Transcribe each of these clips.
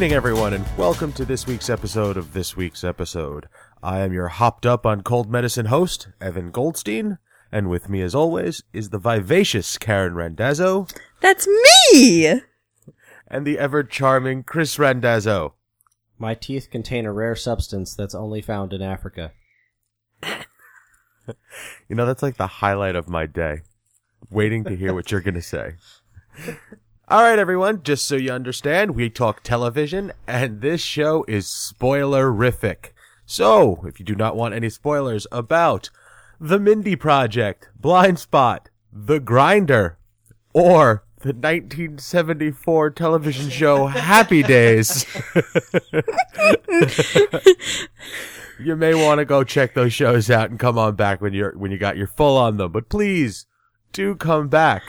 evening, everyone, and welcome to this week's episode of This Week's Episode. I am your hopped up on cold medicine host, Evan Goldstein, and with me, as always, is the vivacious Karen Randazzo That's me! and the ever charming Chris Randazzo. My teeth contain a rare substance that's only found in Africa. You know, that's like the highlight of my day. Waiting to hear what you're going to say. All right, everyone, just so you understand, we talk television, and this show is spoilerific. So, if you do not want any spoilers about The Mindy Project, Blind Spot, The Grinder, or the 1974 television show Happy Days, you may want to go check those shows out and come on back when you're when you got your full on them. But please do come back.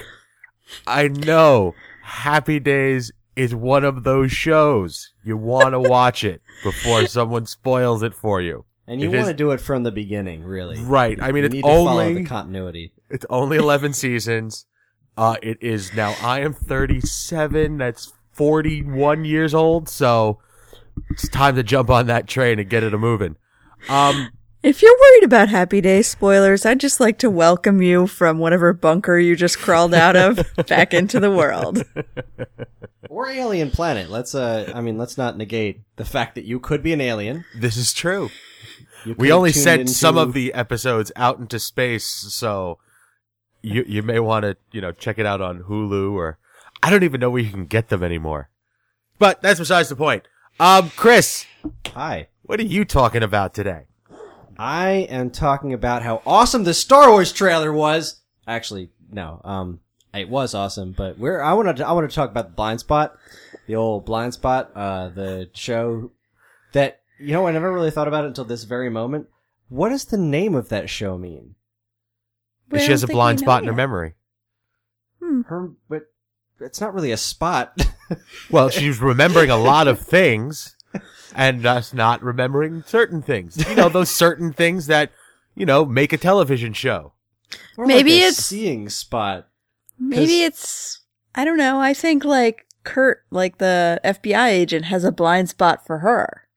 I know Happy Days is one of those shows. You want to watch it before someone spoils it for you. And you want to do it from the beginning, really. Right. I mean, you it's need to follow only the continuity. it's only 11 seasons. Uh, it is now, I am 37. That's 41 years old. So it's time to jump on that train and get it a moving. Um, If you're worried about Happy Day spoilers, I'd just like to welcome you from whatever bunker you just crawled out of back into the world. Or Alien Planet. Let's uh I mean, let's not negate the fact that you could be an alien. this is true. You We only tune sent into- some of the episodes out into space, so you you may want to you know check it out on Hulu or I don't even know where you can get them anymore. But that's besides the point. Um, Chris, Hi. what are you talking about today? I am talking about how awesome the Star Wars trailer was. Actually, no. Um, it was awesome, but we're I want to I want to talk about the Blind Spot, the old Blind Spot, uh, the show that you know I never really thought about it until this very moment. What does the name of that show mean? We she has a blind we know spot in her yet. memory. Her, but it's not really a spot. Well, she's remembering a lot of things and us not remembering certain things. You know, those certain things that, you know, make a television show. More Maybe like a it's- seeing spot. Maybe it's, I don't know, I think like Kurt, like the FBI agent, has a blind spot for her.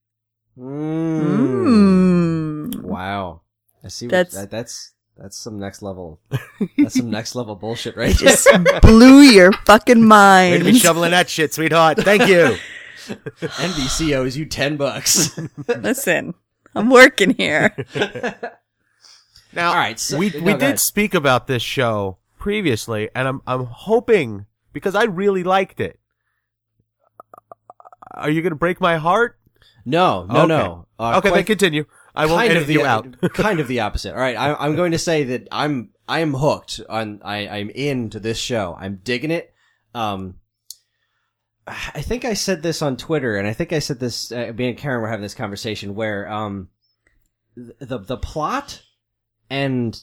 Mm. Mm. Wow, I see. What, That's- that, that's that's some next level. That's some next level bullshit, right? Just blew your fucking Way to be shoveling that shit, sweetheart. Thank you. NBC owes you ten bucks. Listen, I'm working here. Now, All right, so- we no, we did ahead. speak about this show previously, and I'm I'm hoping because I really liked it. Are you going to break my heart? no, no, Okay. no. Uh, okay, then continue. I won't kind edit of the you out. kind of the opposite. All right, I, I'm going to say that I'm I am hooked on. I I'm into this show. I'm digging it. Um, I think I said this on Twitter, and I think I said this. Uh, me and Karen were having this conversation where um, the the plot and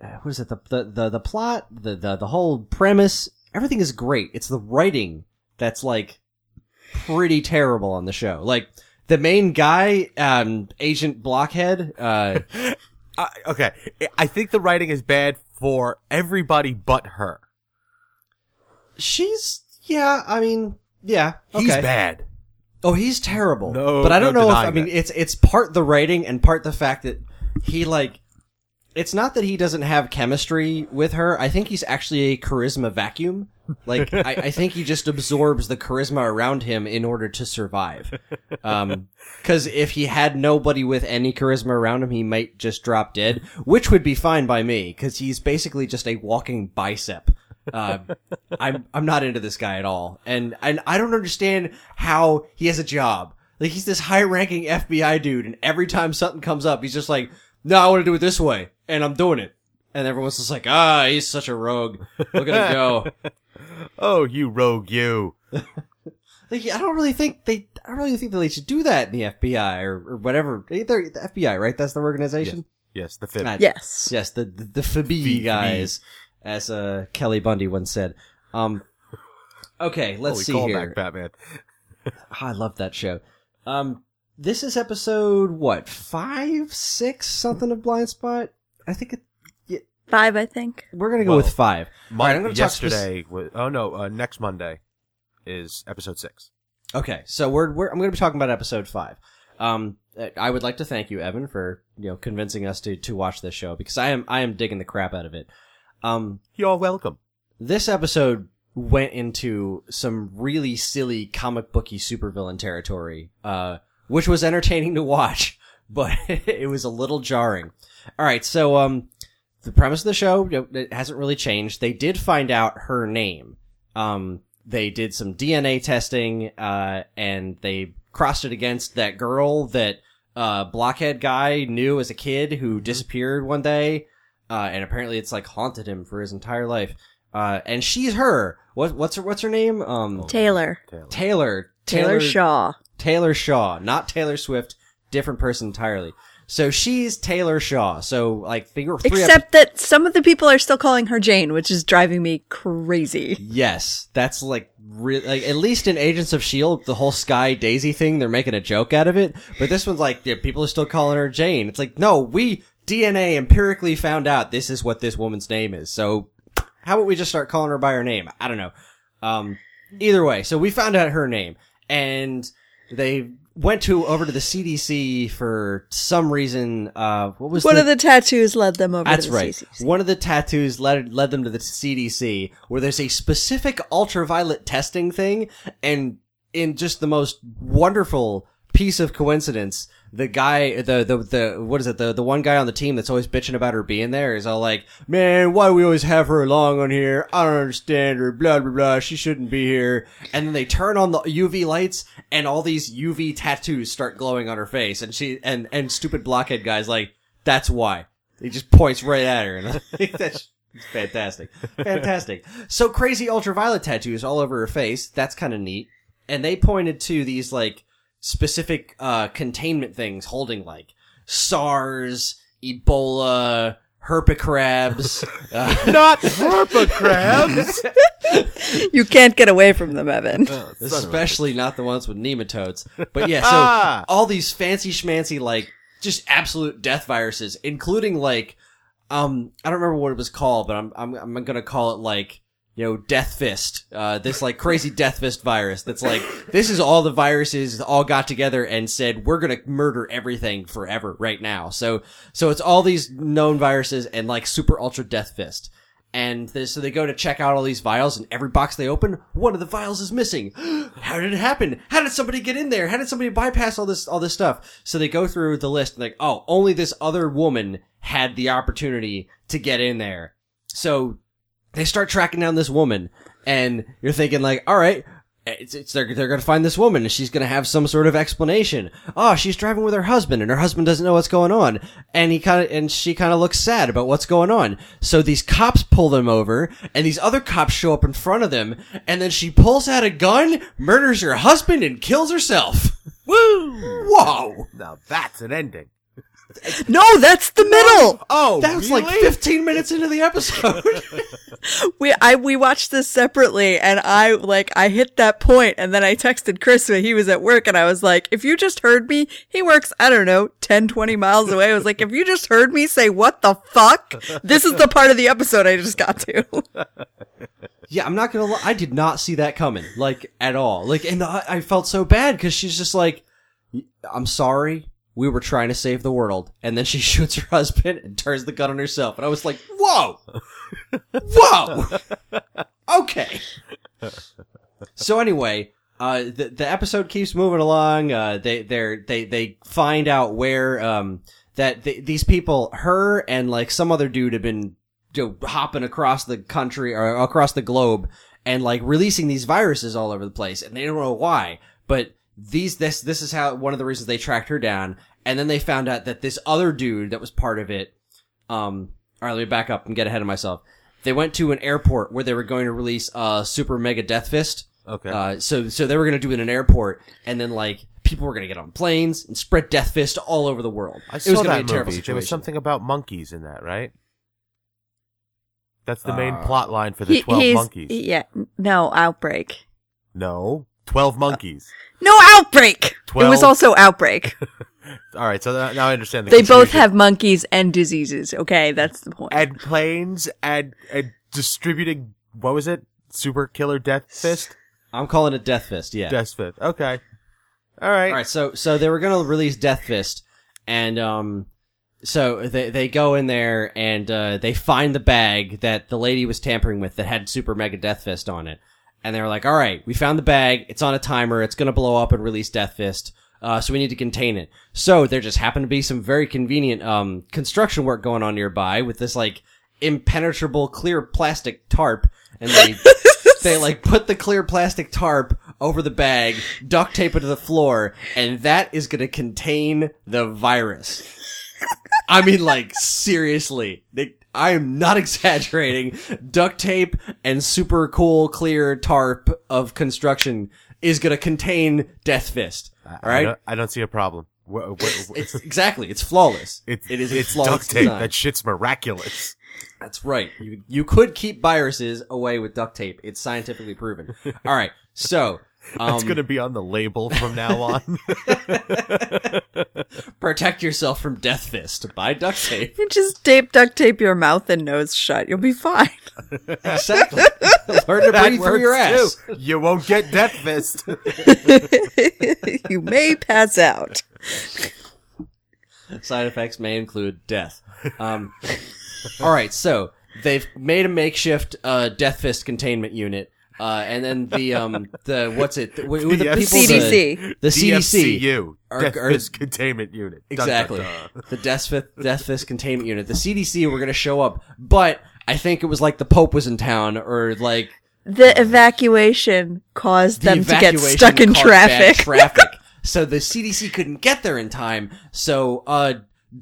uh, what is it? The the the, the plot, the, the the whole premise, everything is great. It's the writing that's like pretty terrible on the show. Like the main guy, um, Agent Blockhead, uh, Uh, okay, I think the writing is bad for everybody but her. she's yeah. I mean, yeah, He's bad. Oh, he's terrible. No, but I don't no know if denying I mean that. it's it's part the writing and part the fact that he like. It's not that he doesn't have chemistry with her. I think he's actually a charisma vacuum. Like I, I think he just absorbs the charisma around him in order to survive. Um, because if he had nobody with any charisma around him, he might just drop dead, which would be fine by me because he's basically just a walking bicep. Uh, I'm I'm not into this guy at all, and and I don't understand how he has a job. Like he's this high-ranking FBI dude, and every time something comes up, he's just like, "No, I want to do it this way," and I'm doing it. And everyone's just like, "Ah, he's such a rogue. Look at him go." Oh, you rogue, you. Like, I don't really think they. I don't really think that they should do that in the FBI or, or whatever. They're the FBI, right? That's their organization. Yes, the fifth. Ah, Yes. Yes, the the, the FBI guys, as uh, Kelly Bundy once said. Um, okay, let's Holy see callback, here. Batman. I love that show. Um, this is episode what five, six, something of Blind Spot. I think it, Five, I think. we're gonna go Well, with five. Mon- All right, I'm gonna talk spec- yesterday was, oh no, uh, next Monday is episode six. Okay, so we're, we're I'm going to be talking about episode five. Um, I would like to thank you, Evan, for you know convincing us to to watch this show because I am I am digging the crap out of it. Um, You're welcome. this episode went into some really silly comic booky supervillain territory, uh, which was entertaining to watch, but it was a little jarring. All right, so um, the premise of the show it hasn't really changed. They did find out her name. Um, they did some DNA testing, uh, and they crossed it against that girl that uh, blockhead guy knew as a kid who disappeared one day, uh, and apparently it's like haunted him for his entire life. Uh, and she's her. What, what's her, what's her name? Um, Taylor. Taylor. Taylor Shaw. Taylor Shaw, not Taylor Swift, different person entirely. So she's Taylor Shaw. So like three or three Except that some of the people are still calling her Jane, which is driving me crazy. Yes, that's like, re- like at least in Agents of Shield, the whole Sky Daisy thing, they're making a joke out of it. But this one's like, yeah, people are still calling her Jane. It's like, no, we DNA empirically found out this is what this woman's name is. So how about we just start calling her by her name? I don't know. Um, either way, so we found out her name, and they went to over to the CDC for some reason. Uh, what was One the, of the tattoos led them over that's to the right. CCC. One of the tattoos led led them to the CDC, where there's a specific ultraviolet testing thing, and in just the most wonderful piece of coincidence, the guy, the the the what is it? The the one guy on the team that's always bitching about her being there is all like, "Man, why do we always have her along on here? I don't understand her. Blah blah blah. She shouldn't be here." And then they turn on the UV lights, and all these UV tattoos start glowing on her face, and she and and stupid blockhead guys like, "That's why." He just points right at her, and that's fantastic, fantastic. So crazy ultraviolet tattoos all over her face. That's kind of neat. And they pointed to these like specific uh containment things holding like SARS, Ebola, herpicrabs. uh, Not herpa crabs. You can't get away from them, Evan. especially not the ones with nematodes. But yeah, so Ah. all these fancy schmancy like just absolute death viruses, including like um I don't remember what it was called, but I'm I'm I'm gonna call it like you know Death Fist, uh this like crazy Death Fist virus. That's like this is all the viruses all got together and said we're gonna murder everything forever right now. So so it's all these known viruses and like super ultra Death Fist. And so they go to check out all these vials, and every box they open, one of the vials is missing. How did it happen? How did somebody get in there? How did somebody bypass all this all this stuff? So they go through the list, and like, oh, only this other woman had the opportunity to get in there. So they start tracking down this woman, and you're thinking like, all right. It's, it's they're they're gonna find this woman and she's gonna have some sort of explanation. Oh, she's driving with her husband and her husband doesn't know what's going on, and he kind of and she kind of looks sad about what's going on. So these cops pull them over, and these other cops show up in front of them, and then she pulls out a gun, murders her husband, and kills herself. Woo! Whoa, Now that's an ending. No, that's the middle. Oh, that was like 15 minutes into the episode. We I we watched this separately, and I like I hit that point, and then I texted Chris when he was at work, and I was like, "If you just heard me, he works I don't know 10, 20 miles away." I was like, "If you just heard me say what the fuck, this is the part of the episode I just got to." Yeah, I'm not gonna lie. I did not see that coming, like, at all. Like, and I, I felt so bad because she's just like, I'm sorry. We were trying to save the world. And then she shoots her husband and turns the gun on herself. And I was like, whoa! Whoa! Okay. So anyway, uh, the, the episode keeps moving along. Uh, they, they're, they, they find out where, um, that th- these people, her and like some other dude have been you know, hopping across the country or across the globe and like releasing these viruses all over the place and they don't know why. But these, this, this is how, one of the reasons they tracked her down. And then they found out that this other dude that was part of it, um, alright, let me back up and get ahead of myself. They went to an airport where they were going to release a super mega death fist. Okay. Uh, so, so they were going to do it in an airport and then like people were going to get on planes and spread death fist all over the world. I it saw was gonna that be a terrible movie. situation. There was something about monkeys in that, right? That's the main Uh, plot line for the He- twelve monkeys. Yeah, no outbreak. no, twelve monkeys. No outbreak. It was also outbreak. All right, so that- now I understand. The they both have monkeys and diseases. Okay, that's the point. and planes and and distributing. What was it? Super killer death fist. I'm calling it Death Fist. Yeah. Death Fist. Okay. All right. All right, so so they were gonna release Death Fist, and um, so they they go in there and uh, they find the bag that the lady was tampering with that had Super Mega Death Fist on it, and they're like, "All right, we found the bag. It's on a timer. It's gonna blow up and release Death Fist. Uh, so we need to contain it." So there just happened to be some very convenient um construction work going on nearby with this like impenetrable clear plastic tarp, and they they like put the clear plastic tarp over the bag, duct tape it to the floor, and that is gonna contain the virus. I mean, like, seriously. They, I am not exaggerating. Duct tape and super cool clear tarp of construction is gonna contain Death Fist. I Alright? don't, I don't see a problem. Wha- wha- wha- It's exactly, it's flawless. It's, it is it's flawless duct tape. design. That shit's miraculous. That's right. You you could keep viruses away with duct tape. It's scientifically proven. All right. So, um, It's gonna be on the label from now on. protect yourself from Death Fist by duct tape. You just tape duct tape your mouth and nose shut. You'll be fine. Exactly. Learn to breathe through your ass. too. You won't get Death Fist. you may pass out. Side effects may include death. Um, all right, so they've made a makeshift uh, Death Fist containment unit, uh, and then the um the what's it? The, who the The people? CDC. The, the CDC. DFCU. Are- Death are- Fist Containment Unit. Dun, dun, Exactly. dun. The Death Fist, Death Fist containment unit. The CDC were going to show up, but I think it was like the Pope was in town, or like The evacuation caused the them to get stuck in traffic. traffic. so the CDC couldn't get there in time. So, uh,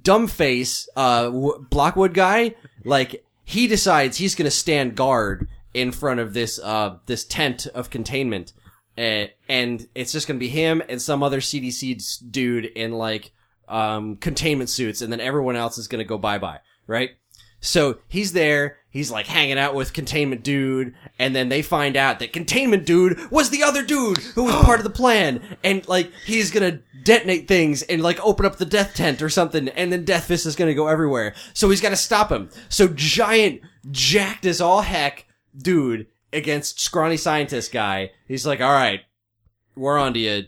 dumbface, uh, w- Blockwood guy, like, he decides he's gonna stand guard in front of this, uh, this tent of containment. Uh, and it's just gonna be him and some other CDC dude in like, um, containment suits, and then everyone else is gonna go bye-bye, right? So he's there, he's like hanging out with Containment Dude, and then they find out that Containment Dude was the other dude who was part of the plan, and like he's gonna detonate things and like open up the death tent or something, and then Death Fist is gonna go everywhere. So he's gotta stop him. So giant, jacked as all heck dude against scrawny scientist guy, he's like, alright, we're on to you,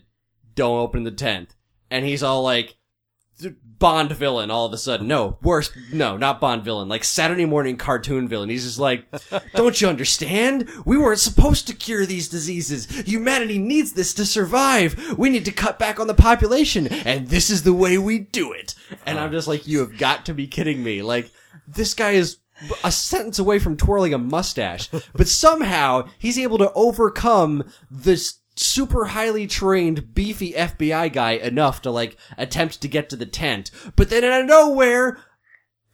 don't open the tent. And he's all like, Bond villain all of a sudden. No, worse. No, not Bond villain. Like Saturday morning cartoon villain. He's just like, don't you understand? We weren't supposed to cure these diseases. Humanity needs this to survive. We need to cut back on the population. And this is the way we do it. And I'm oh. just like, you have got to be kidding me. Like, this guy is a sentence away from twirling a mustache, but somehow he's able to overcome this super highly trained, beefy FBI guy enough to like attempt to get to the tent. But then out of nowhere,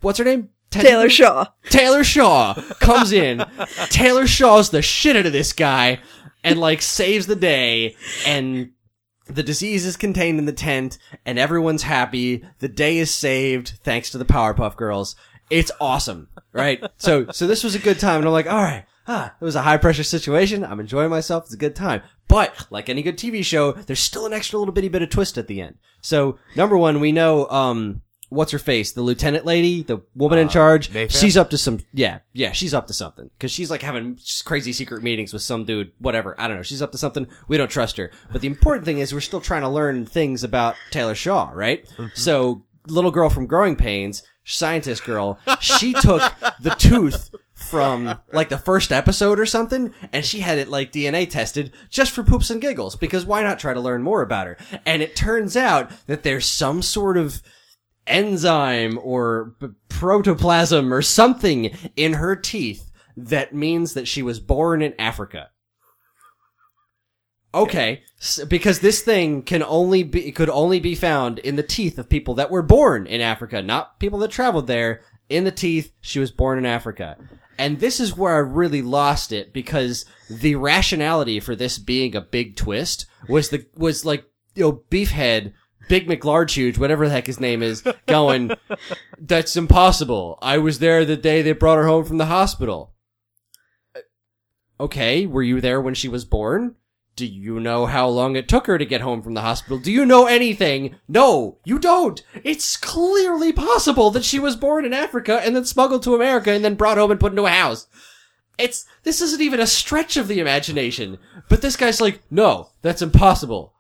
what's her name? Ted- Taylor Shaw. Taylor Shaw comes in. Taylor Shaw's the shit out of this guy and like saves the day and the disease is contained in the tent and everyone's happy. The day is saved thanks to the Powerpuff Girls. It's awesome, right? So, so this was a good time and I'm like, all right. Ah, it was a high pressure situation. I'm enjoying myself. It's a good time. But, like any good TV show, there's still an extra little bitty bit of twist at the end. So, number one, we know, um, what's her face? The lieutenant lady, the woman in charge. Mayfair? She's up to some, yeah, yeah, she's up to something. Cause she's like having crazy secret meetings with some dude, whatever. I don't know. She's up to something. We don't trust her. But the important thing is we're still trying to learn things about Taylor Shaw, right? So, little girl from Growing Pains, scientist girl, she took the tooth from like the first episode or something, and she had it like DNA tested just for poops and giggles, because why not try to learn more about her? And it turns out that there's some sort of enzyme or b- protoplasm or something in her teeth that means that she was born in Africa. Okay, s- because this thing can only be could only be found in the teeth of people that were born in Africa, not people that traveled there. In the teeth, she was born in Africa. And this is where I really lost it because the rationality for this being a big twist was the was like you know Beefhead, Big McLarge Huge, whatever the heck his name is, going, "That's impossible. I was there the day they brought her home from the hospital." Uh, Okay, were you there when she was born? Do you know how long it took her to get home from the hospital? Do you know anything? No, you don't. It's clearly possible that she was born in Africa and then smuggled to America and then brought home and put into a house. it's this isn't even a stretch of the imagination. But this guy's like, no, that's impossible.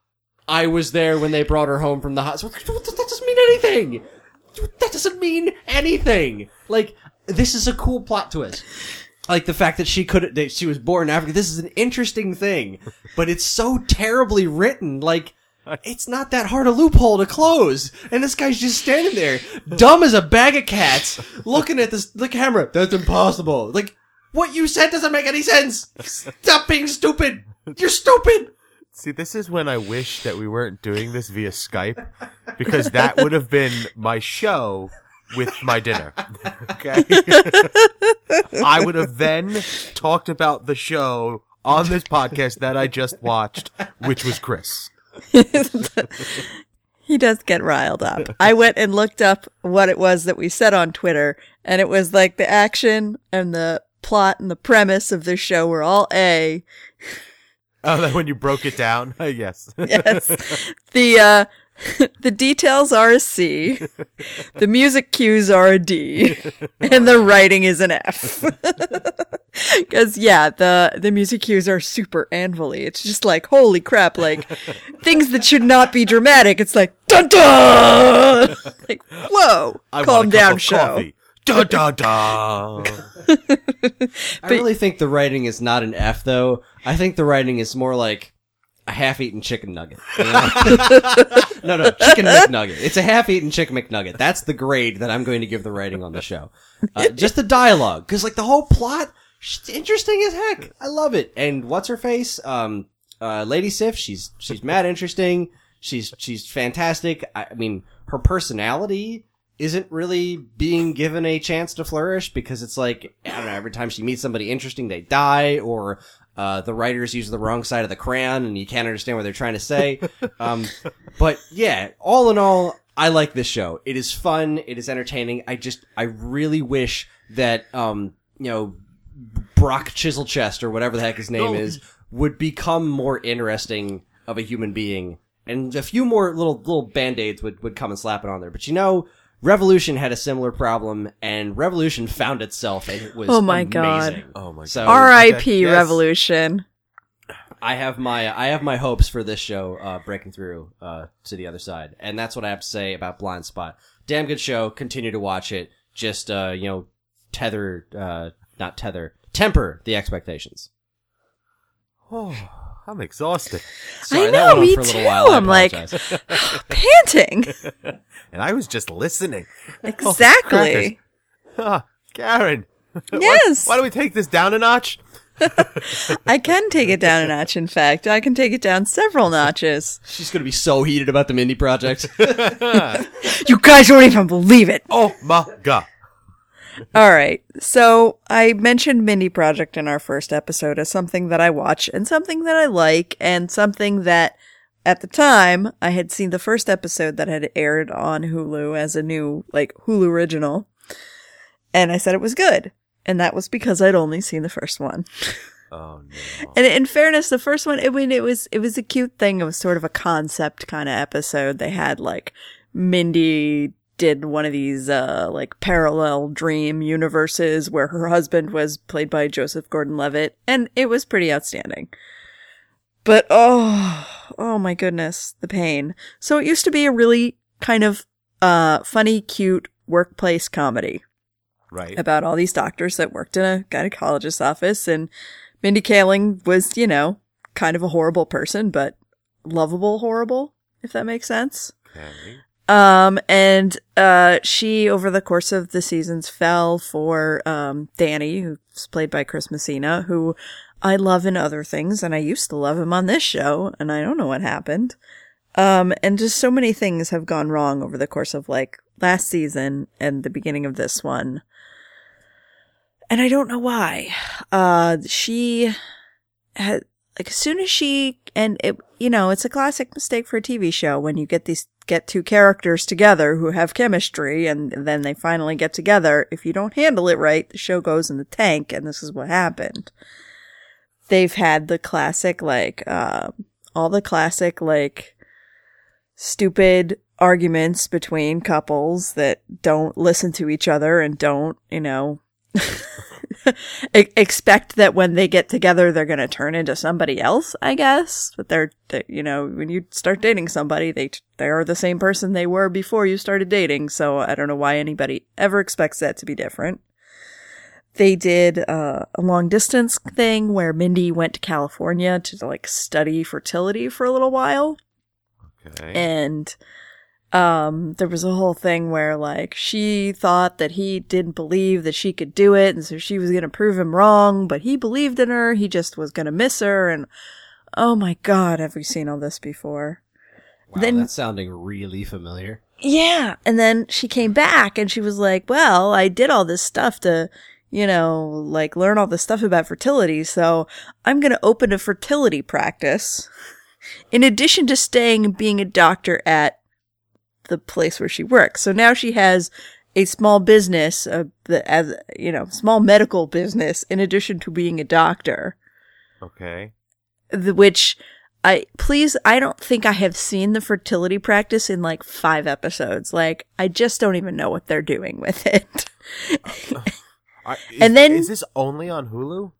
I was there when they brought her home from the hospital. That doesn't mean anything. That doesn't mean anything. Like this is a cool plot twist. Like the fact that she could that she was born in Africa. This is an interesting thing, but it's so terribly written. Like it's not that hard a loophole to close. And this guy's just standing there, dumb as a bag of cats, looking at this the camera. That's impossible. Like what you said doesn't make any sense. Stop being stupid. You're stupid. See, this is when I wish that we weren't doing this via Skype because that would have been my show with my dinner. Okay. I would have then talked about the show on this podcast that I just watched, which was Chris. He does get riled up. I went and looked up what it was that we said on Twitter, and it was like the action and the plot and the premise of the show were all A. Oh, that when you broke it down? yes. Yes. the uh the details are a C. The music cues are a D. And the writing is an F. Cause yeah, the, the music cues are super anvily. It's just like, holy crap, like things that should not be dramatic. It's like, dun dun! Like, whoa, I calm want a cup down of show. coffee. Da da da. I really think the writing is not an F though. I think the writing is more like a half-eaten chicken nugget. you know? no, no, chicken McNugget. It's a half-eaten chicken McNugget. That's the grade that I'm going to give the writing on the show. Uh, just the dialogue, because like the whole plot, interesting as heck. I love it. And what's her face? Um, uh, Lady Sif. She's she's mad interesting. She's she's fantastic. I, I mean, her personality isn't really being given a chance to flourish because it's like I don't know. Every time she meets somebody interesting, they die, or uh, the writers use the wrong side of the crayon, and you can't understand what they're trying to say. um, but yeah, all in all, I like this show. It is fun. It is entertaining. I just I really wish that um you know Brock Chiselchest or whatever the heck his name Oh. is would become more interesting of a human being, and a few more little little band aids would would come and slap it on there. But you know. Revolution had a similar problem, and Revolution found itself, and it was Oh my God. Oh my So- god. R.I.P. Yes. Revolution. I have my I have my hopes for this show uh, breaking through uh, to the other side, and that's what I have to say about Blind Spot. Damn good show. Continue to watch it. Just uh, you know, tether, uh, not tether, temper the expectations. Oh, I'm exhausted. Sorry, I know, me for a little too. while. I I'm like- Panting. And I was just listening. Exactly. Ah, Karen. Yes. Why don't we take this down a notch? I can take it down a notch, in fact. I can take it down several notches. she's gonna be so heated about the Mindy project. You guys won't even believe it. Oh my god. All right. So I mentioned Mindy Project in our first episode as something that I watch and something that I like and something that at the time I had seen the first episode that had aired on Hulu as a new like Hulu original. And I said it was good. And that was because I'd only seen the first one. Oh no. And in fairness, the first one, I mean, it was, it was a cute thing. It was sort of a concept kind of episode. They had like Mindy did one of these, uh, like parallel dream universes where her husband was played by Joseph Gordon-Levitt and it was pretty outstanding. But oh, oh my goodness, the pain. So it used to be a really kind of, uh, funny, cute workplace comedy Right. about all these doctors that worked in a gynecologist's office and Mindy Kaling was, you know, kind of a horrible person, but lovable horrible, if that makes sense. Okay. Um, and, uh, she, over the course of the seasons, fell for, um, Danny, who's played by Chris Messina, who I love in other things, and I used to love him on this show, and I don't know what happened. Um, and just so many things have gone wrong over the course of like last season and the beginning of this one. And I don't know why. Uh, she had, like, as soon as she, and it, you know, it's a classic mistake for a TV show when you get these, get two characters together who have chemistry and then they finally get together. If you don't handle it right, the show goes in the tank, and this is what happened. They've had the classic, like, uh, all the classic, like, stupid arguments between couples that don't listen to each other and don't, you know, expect that when they get together, they're going to turn into somebody else, I guess. But they're, they, you know, when you start dating somebody, they, they are the same person they were before you started dating. So I don't know why anybody ever expects that to be different. They did uh, a long distance thing where Mindy went to California to like study fertility for a little while Okay. and um there was a whole thing where like she thought that he didn't believe that she could do it and so she was going to prove him wrong but he believed in her. He just was going to miss her and oh my god have we seen all this before? Wow, Then- that's sounding really familiar. yeah and then she came back and she was like well i did all this stuff to you know like learn all this stuff about fertility so i'm going to open a fertility practice. In addition to staying and being a doctor at the place where she works so now she has a small business uh, the as you know small medical business in addition to being a doctor okay. the, which I please I don't think I have seen the fertility practice in like 5 episodes. Like I just don't even know what they're doing with it. I- is, And then- is this only on Hulu?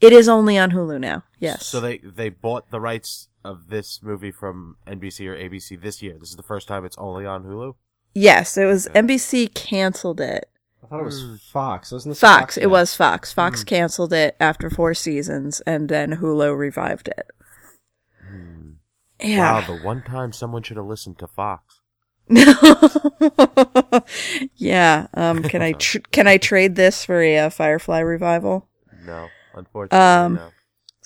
it is only on Hulu now. Yes. So they they bought the rights of this movie from NBC or ABC this year. This is the first time it's only on Hulu. yes, it was NBC canceled it. I thought it was Hmm. Fox, wasn't it? Fox, it was Fox. Fox canceled it after 4 seasons and then Hulu revived it. Yeah. Wow, the one time someone should have listened to Fox. No Yeah. Um can I tr- can I trade this for a uh, Firefly revival? No, unfortunately, Um, no.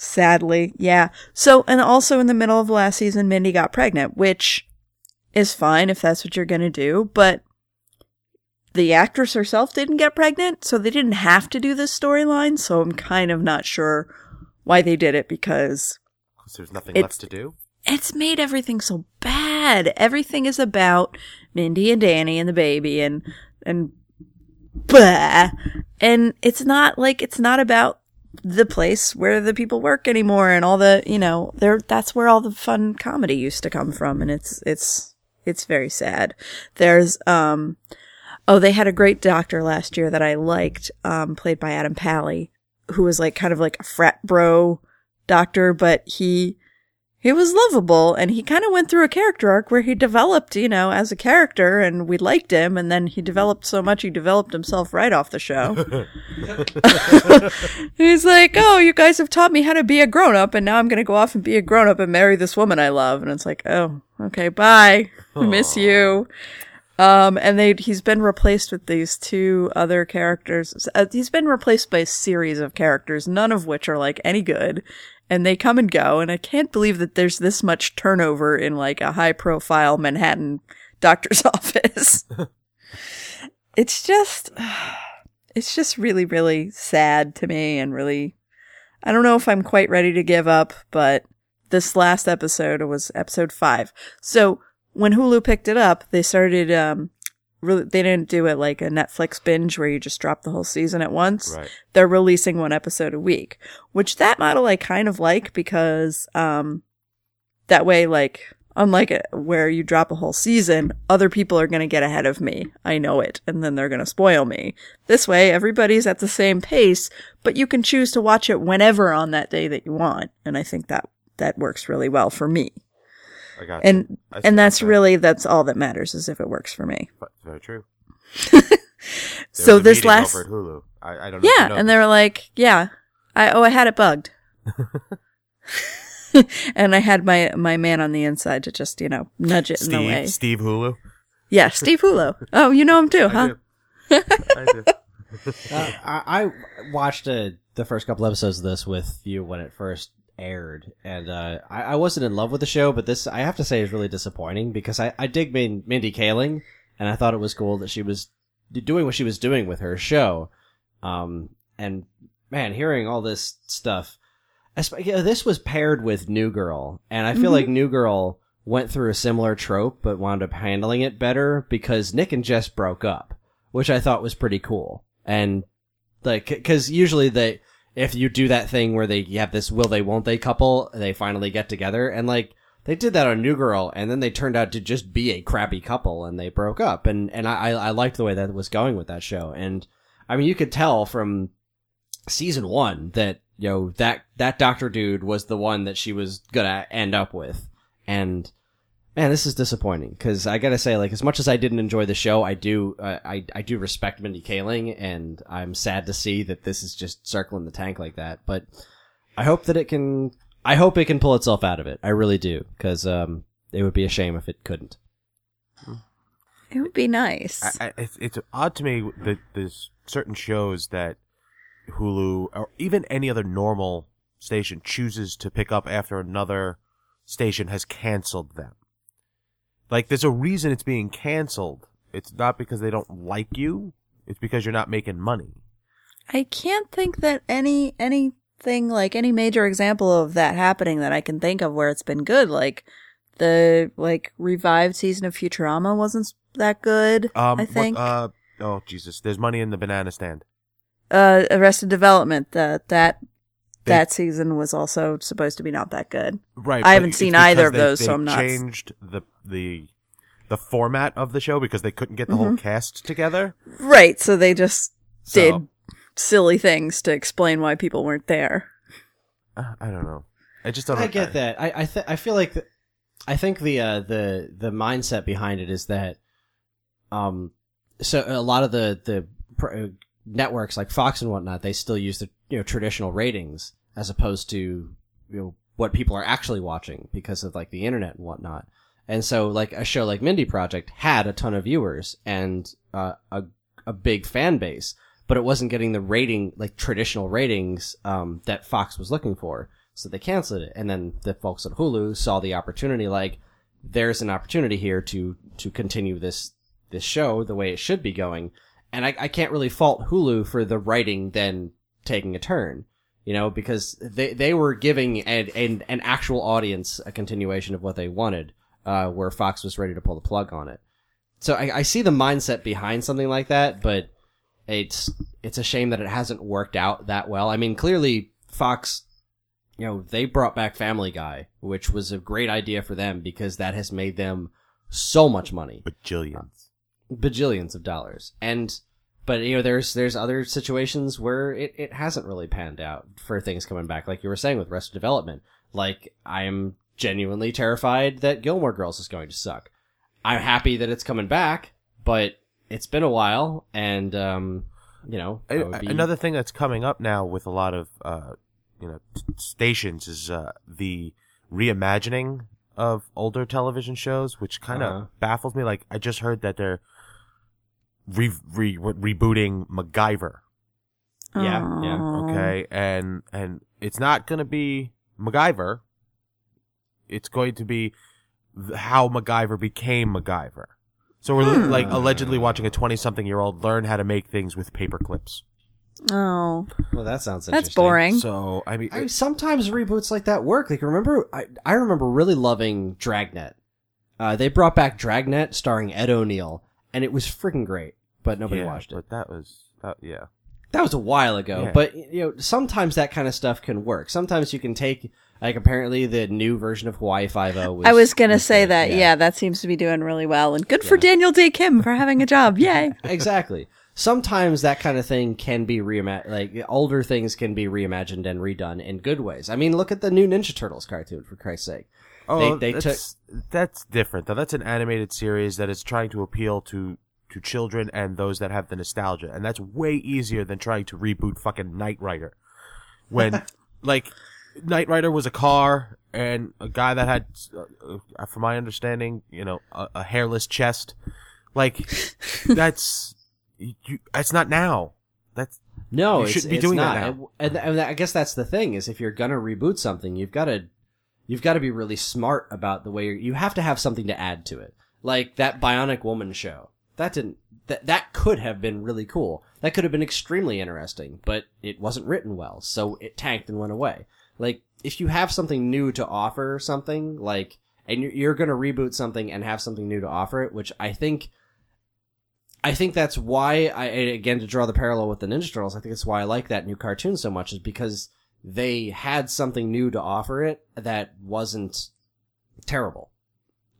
Sadly, yeah. So, and also in the middle of last season, Mindy got pregnant, which is fine if that's what you're going to do, but the actress herself didn't get pregnant, so they didn't have to do this storyline, so I'm kind of not sure why they did it because there's nothing left to do. it's made everything so bad. Everything is about Mindy and Danny and the baby and and blah. And it's not like it's not about the place where the people work anymore and all the, you know, there that's where all the fun comedy used to come from and it's it's it's very sad. There's um oh, they had a great doctor last year that I liked, um played by Adam Pally, who was like kind of like a frat bro doctor, but he he was lovable and he kind of went through a character arc where he developed, you know, as a character and we liked him and then he developed so much he developed himself right off the show. He's like, "Oh, you guys have taught me how to be a grown-up and now I'm going to go off and be a grown-up and marry this woman I love." And it's like, "Oh, okay, bye. I miss you." Um, and they he's been replaced with these two other characters. Uh, he's been replaced by a series of characters, none of which are like any good, and they come and go. And I can't believe that there's this much turnover in like a high profile Manhattan doctor's office. it's just, it's just really, really sad to me, and really, I don't know if I'm quite ready to give up, but this last episode was episode five, so when Hulu picked it up, they started um really they didn't do it like a Netflix binge where you just drop the whole season at once. Right. They're releasing one episode a week, which that model I kind of like because um that way like unlike it, where you drop a whole season, other people are going to get ahead of me. I know it, and then they're going to spoil me. This way everybody's at the same pace, but you can choose to watch it whenever on that day that you want, and I think that that works really well for me I got and you. I and that's that. really that's all that matters is if it works for me. But very true. So a this last over at Hulu. I, I don't know. yeah, you know and this. they were like, yeah, I oh I had it bugged, and I had my my man on the inside to just you know nudge it in the way. Steve, Steve Hulu. Yeah, Steve Hulu. Oh, you know him too, I huh? do. I do. Uh, I, I watched uh, the first couple episodes of this with you when it first aired, and uh, I, I wasn't in love with the show, but this I have to say is really disappointing because I, I dig Min- Mindy Kaling, and I thought it was cool that she was doing what she was doing with her show. Um, and man, hearing all this stuff, this was paired with New Girl, and I feel like New Girl went through a similar trope, but wound up handling it better because Nick and Jess broke up, which I thought was pretty cool. And like, because usually they, if you do that thing where they have this will they won't they couple, they finally get together, and like they did that on New Girl, and then they turned out to just be a crappy couple, and they broke up, and and I I liked the way that was going with that show, and I mean you could tell from season one that you know that that doctor dude was the one that she was gonna end up with, and man, this is disappointing because I gotta say, like, as much as I didn't enjoy the show, I do uh, I I do respect Mindy Kaling, and I'm sad to see that this is just circling the tank like that. But I hope that it can. I hope it can pull itself out of it. I really do because um, it would be a shame if it couldn't. It would be nice. I, I, it's, it's odd to me that there's certain shows that Hulu or even any other normal station chooses to pick up after another station has canceled them. Like, there's a reason it's being canceled. It's not because they don't like you. It's because you're not making money. I can't think that any anything like any major example of that happening that I can think of where it's been good. Like the like revived season of Futurama wasn't that good. Um, I what- think. uh, oh Jesus, there's money in the banana stand. uh, Arrested Development. That that that season was also supposed to be not that good. Right. I haven't seen either of they- those, they so I'm not- Changed the the the format of the show because they couldn't get the whole cast together. Right. So they just So, did silly things to explain why people weren't there. uh, I don't know. I just don't. I get that. I I, th- I feel like th- I think the uh, the the mindset behind it is that um so a lot of the the pr- uh, networks like Fox and whatnot they still use the you know traditional ratings as opposed to you know what people are actually watching because of like the internet and whatnot. And so like a show like Mindy Project had a ton of viewers and uh, a a big fan base, but it wasn't getting the rating like traditional ratings um, that Fox was looking for. So they canceled it. And then the folks at Hulu saw the opportunity like there's an opportunity here to to continue this this show the way it should be going. And I, I can't really fault Hulu for the writing then taking a turn. You know, because they they were giving an an, an actual audience a continuation of what they wanted, uh, where Fox was ready to pull the plug on it. So I, I see the mindset behind something like that, but it's it's a shame that it hasn't worked out that well. I mean, clearly Fox, you know, they brought back Family Guy, which was a great idea for them because that has made them so much money, bajillions. bajillions of dollars. And but you know, there's there's other situations where it, it hasn't really panned out for things coming back, like you were saying with Rest Development. Like I am genuinely terrified that Gilmore Girls is going to suck. I'm happy that it's coming back, but it's been a while, and um, you know, be- Another thing that's coming up now with a lot of uh, you know stations is uh, the reimagining of older television shows, which kind of Uh-huh. baffles me. Like I just heard that they're re- re- rebooting MacGyver. Yeah, yeah. Oh. Okay, and and it's not going to be MacGyver. It's going to be th- how MacGyver became MacGyver. So we're Hmm. like allegedly watching a twenty-something-year-old learn how to make things with paper clips. Oh, well, that sounds that's boring. So I mean, I, sometimes reboots like that work. Like remember, I I remember really loving Dragnet. Uh, they brought back Dragnet starring Ed O'Neill, and it was freaking great. But nobody yeah, watched it. But that was that, yeah. That was a while ago. Yeah. But you know, sometimes that kind of stuff can work. Sometimes you can take like apparently the new version of Hawaii Five O. Was, I was gonna was say good. that. Yeah. that seems to be doing really well, and good for Daniel Dae Kim for having a job. Yay! exactly. Sometimes that kind of thing can be reimagined. Like older things can be reimagined and redone in good ways. I mean, look at the new Ninja Turtles cartoon for Christ's sake. Oh, they that's, that's different though. That's an animated series that is trying to appeal to to children and those that have the nostalgia, and that's way easier than trying to reboot fucking Knight Rider. When like Knight Rider was a car and a guy that had, uh, uh, from my understanding, you know, a, a hairless chest. Like that's you. That's not now. That's No, You it's, shouldn't be it's doing that now. And, and I guess that's the thing is if you're gonna reboot something, you've got to you've got to be really smart about the way you're, you have to have something to add to it. Like that Bionic Woman show. That didn't that that could have been really cool. That could have been extremely interesting, but it wasn't written well, so it tanked and went away. Like if you have something new to offer something like and you're, you're going to reboot something and have something new to offer it, which I think I think that's why I again to draw the parallel with the Ninja Turtles. I think it's why I like that new cartoon so much is because they had something new to offer it that wasn't terrible,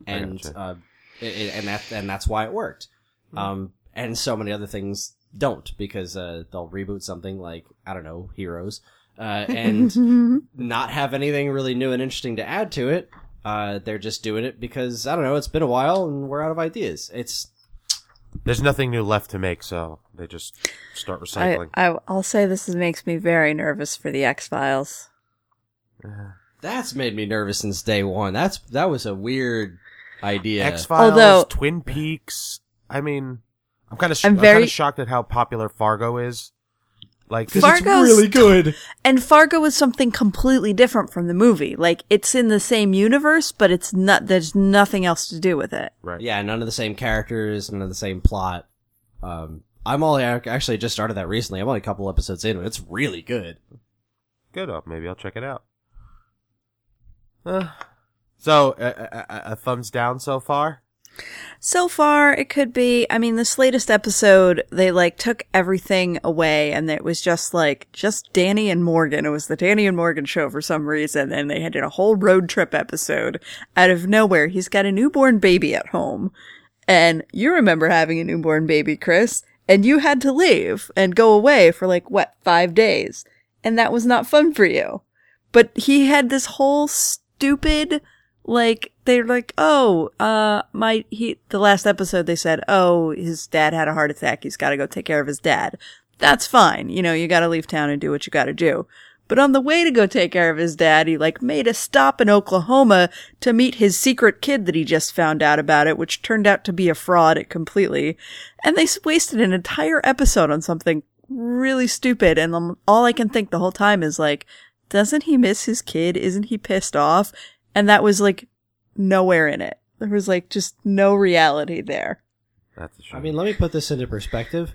and uh, it- and that and that's why it worked. Um, and so many other things don't because uh, they'll reboot something like I don't know Heroes uh, and not have anything really new and interesting to add to it. Uh, they're just doing it because I don't know. It's been a while and we're out of ideas. It's There's nothing new left to make, so they just start recycling. I I'll say this is, makes me very nervous for the X Files. that's made me nervous since day one. That's that was a weird idea. X Files, Although- Twin Peaks. I mean, I'm kind of sh- I'm I'm kind very- of shocked at how popular Fargo is. Like, Far- Fargo's- really good. And Fargo is something completely different from the movie. Like it's in the same universe, but it's not. There's nothing else to do with it. right? Yeah, none of the same characters, none of the same plot. Um, I'm only I actually just started that recently. I'm only a couple episodes in, but it's really good. Good. Oh, maybe I'll check it out. Uh, so, a, a, a- a thumbs down so far. So far, it could be. I mean, this latest episode, they like took everything away, and it was just like just Danny and Morgan. It was the Danny and Morgan show for some reason, and they had a whole road trip episode out of nowhere. He's got a newborn baby at home, and you remember having a newborn baby, Chris, and you had to leave and go away for like what five days, and that was not fun for you. But he had this whole stupid like they're like, oh, uh, my he the last episode they said, oh, his dad had a heart attack. He's got to go take care of his dad. That's fine. You know, you got to leave town and do what you got to do. But on the way to go take care of his dad, he like made a stop in Oklahoma to meet his secret kid that he just found out about it, which turned out to be a fraud completely. And they wasted an entire episode on something really stupid. And um, all I can think the whole time is like, doesn't he miss his kid? Isn't he pissed off? And that was like nowhere in it. There was like just no reality there. That's a shame. I mean, let me put this into perspective.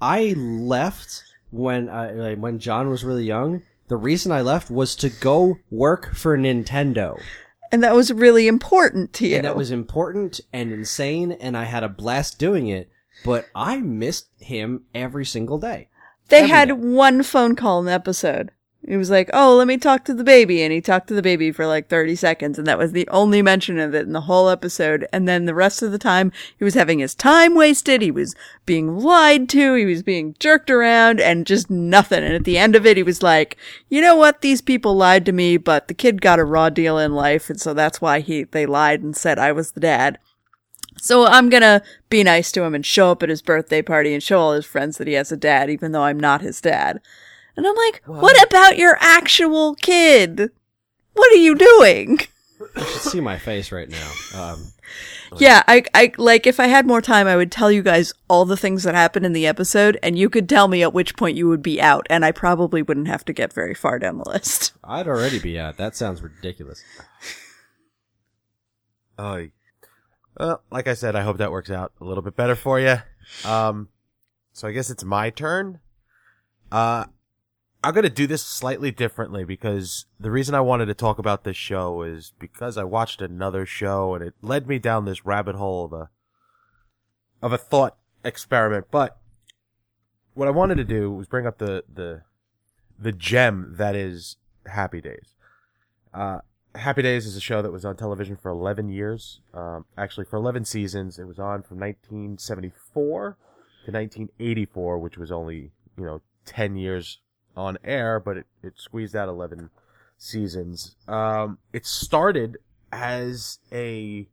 I left when I like, when John was really young. The reason I left was to go work for Nintendo. And that was really important to you. And that was important and insane, and I had a blast doing it, but I missed him every single day. they every had day. one phone call in the episode. He was like, "Oh, let me talk to the baby," and he talked to the baby for like thirty seconds, and that was the only mention of it in the whole episode. And then the rest of the time, he was having his time wasted. He was being lied to. He was being jerked around, and just nothing. And at the end of it, he was like, "You know what? These people lied to me, but the kid got a raw deal in life, and so that's why he they lied and said I was the dad." So I'm gonna be nice to him and show up at his birthday party and show all his friends that he has a dad, even though I'm not his dad. And I'm like, what about your actual kid? What are you doing? You should see my face right now. Um, Yeah, I, I, like, if I had more time, I would tell you guys all the things that happened in the episode, and you could tell me at which point you would be out, and I probably wouldn't have to get very far down the list. I'd already be out. That sounds ridiculous. Oh, well, like I said, I hope that works out a little bit better for you. Um, so I guess it's my turn. Uh, I'm gonna do this slightly differently because the reason I wanted to talk about this show is because I watched another show and it led me down this rabbit hole of a of a thought experiment. But what I wanted to do was bring up the the the gem that is Happy Days. Uh, Happy Days is a show that was on television for 11 years. Um, actually, for 11 seasons. It was on from 1974 to 1984, which was only, you know, 10 years on air, but it, it squeezed out 11 seasons. Um, it started as a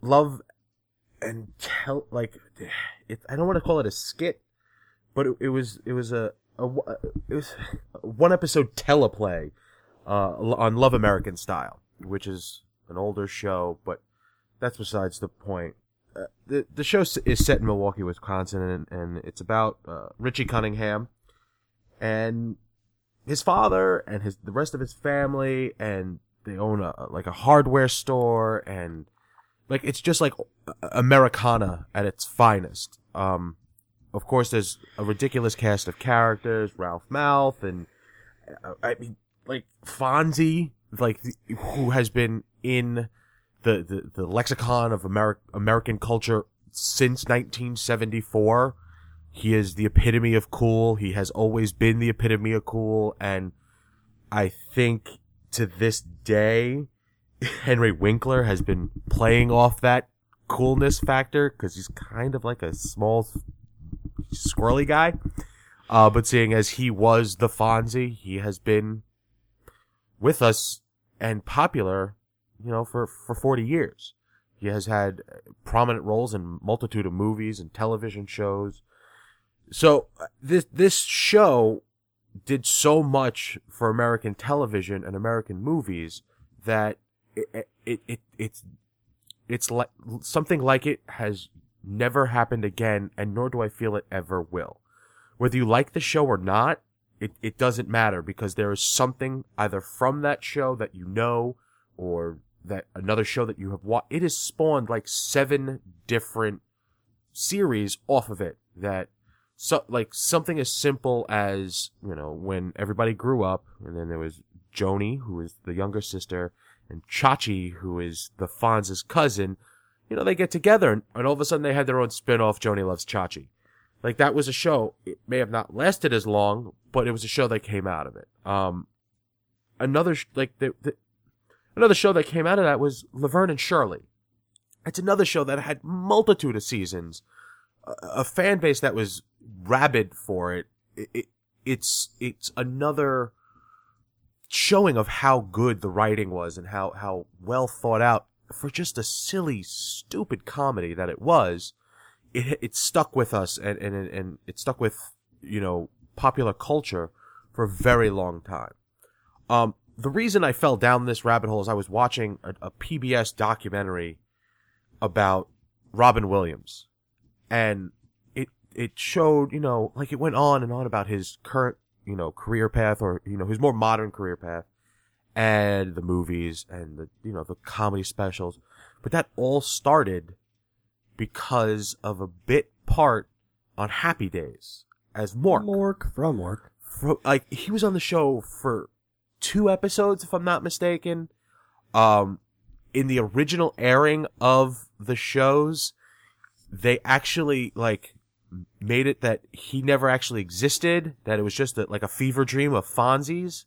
love and tell, like, it, I don't want to call it a skit, but it, it was, it was a, a, it was a one episode teleplay uh, on Love American Style, which is an older show, but that's besides the point. Uh, the the show is set in Milwaukee, Wisconsin, and, and it's about uh, Richie Cunningham and his father and his the rest of his family, and they own a like a hardware store, and like it's just like Americana at its finest. Um, of course, there's a ridiculous cast of characters: Ralph Malph and uh, I mean, like Fonzie, like the- who has been in the, the, the lexicon of Ameri- American culture since 1974. He is the epitome of cool. He has always been the epitome of cool. And I think to this day, Henry Winkler has been playing off that coolness factor because he's kind of like a small squirrely guy. Uh, but seeing as he was the Fonzie, he has been with us and popular, you know, for, for 40 years. He has had prominent roles in multitude of movies and television shows. So uh, this, this show did so much for American television and American movies that it, it, it, it's, it's like something like it has never happened again, and nor do I feel it ever will. Whether you like the show or not, it, it doesn't matter because there is something either from that show that you know or that another show that you have watched. It has spawned like seven different series off of it that so like something as simple as you know when everybody grew up and then there was Joanie who is the younger sister and Chachi who is the Fonz's cousin you know they get together and, and all of a sudden they had their own spin-off Joanie loves Chachi. Like that was a show it may have not lasted as long but it was a show that came out of it. Um another sh- like the, the another show that came out of that was Laverne and Shirley. It's another show that had multitude of seasons a, a fan base that was rabid for it. It, it. It's it's another showing of how good the writing was and how how well thought out for just a silly, stupid comedy that it was. It it stuck with us and and and it stuck with you know popular culture for a very long time. Um, the reason I fell down this rabbit hole is I was watching a, a PBS documentary about Robin Williams, and it showed you know like it went on and on about his current you know career path or you know his more modern career path, and the movies and the you know the comedy specials, but that all started because of a bit part on Happy Days as Mork. Mork from Mork. Fro- like he was on the show for two episodes, if I'm not mistaken. Um, in the original airing of the shows, they actually like made it that he never actually existed, that it was just a, like a fever dream of Fonzie's.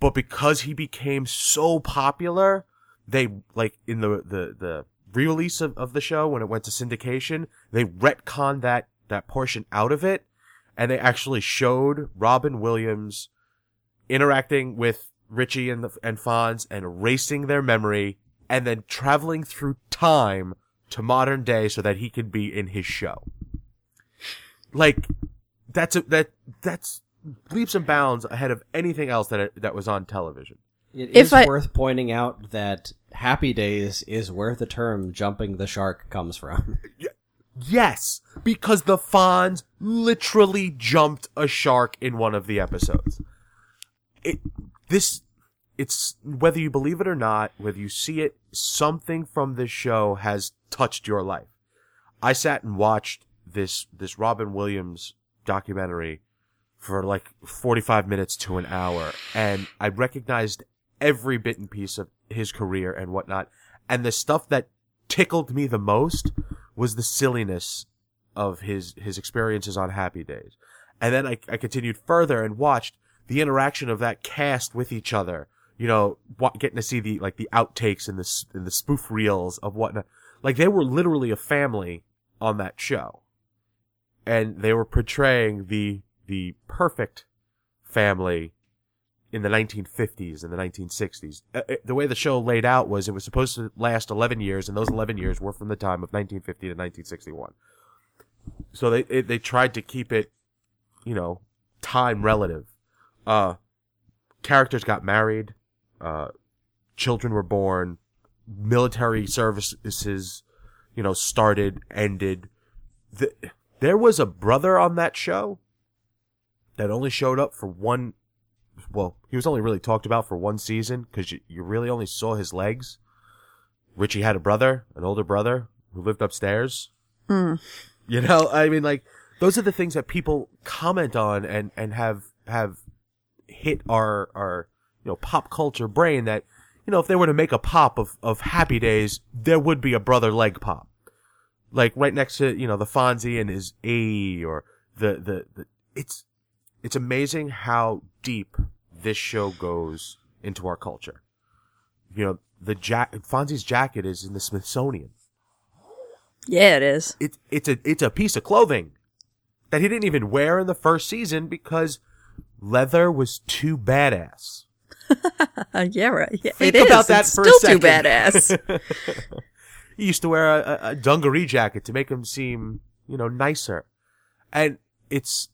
But because he became so popular, they like in the the the re-release of, of the show when it went to syndication, they retconned that that portion out of it, and they actually showed Robin Williams interacting with Richie and the and Fonz and erasing their memory, and then traveling through time to modern day so that he could be in his show. Like that's a, that that's leaps and bounds ahead of anything else that that was on television. It If is I- worth pointing out that Happy Days is where the term jumping the shark comes from. Yes, because the Fonz literally jumped a shark in one of the episodes. It this it's whether you believe it or not, whether you see it, something from this show has touched your life. I sat and watched this this Robin Williams documentary for like 45 minutes to an hour and I recognized every bit and piece of his career and whatnot. And the stuff that tickled me the most was the silliness of his, his experiences on Happy Days. And then I, I continued further and watched the interaction of that cast with each other. You know, getting to see the, like the outtakes and the, and the spoof reels of whatnot. Like they were literally a family on that show. And they were portraying the, the perfect family in the 1950s and the 1960s. Uh, the way the show laid out was it was supposed to last 11 years, and those 11 years were from the time of 1950 to 1961. So they they, they tried to keep it, you know, time relative. Uh, characters got married, uh, children were born, military services, you know, started, ended. The, there was a brother on that show that only showed up for one well, he was only really talked about for one season because you, you really only saw his legs. Richie had a brother, an older brother who lived upstairs. Hmm. You know, I mean, like those are the things that people comment on and and have have hit our our you know pop culture brain that you know if they were to make a pop of of Happy Days, there would be a brother leg pop, like right next to you know the Fonzie and his A or the the, the it's it's amazing how deep this show goes into our culture. You know, the jack Fonzie's jacket is in the Smithsonian. Yeah, it is. It it's a it's a piece of clothing. that he didn't even wear in the first season because leather was too badass. Yeah, right. Yeah, Think it is. about that it's for a still too badass. he used to wear a, a, dungaree jacket to make him seem, you know, nicer. And it's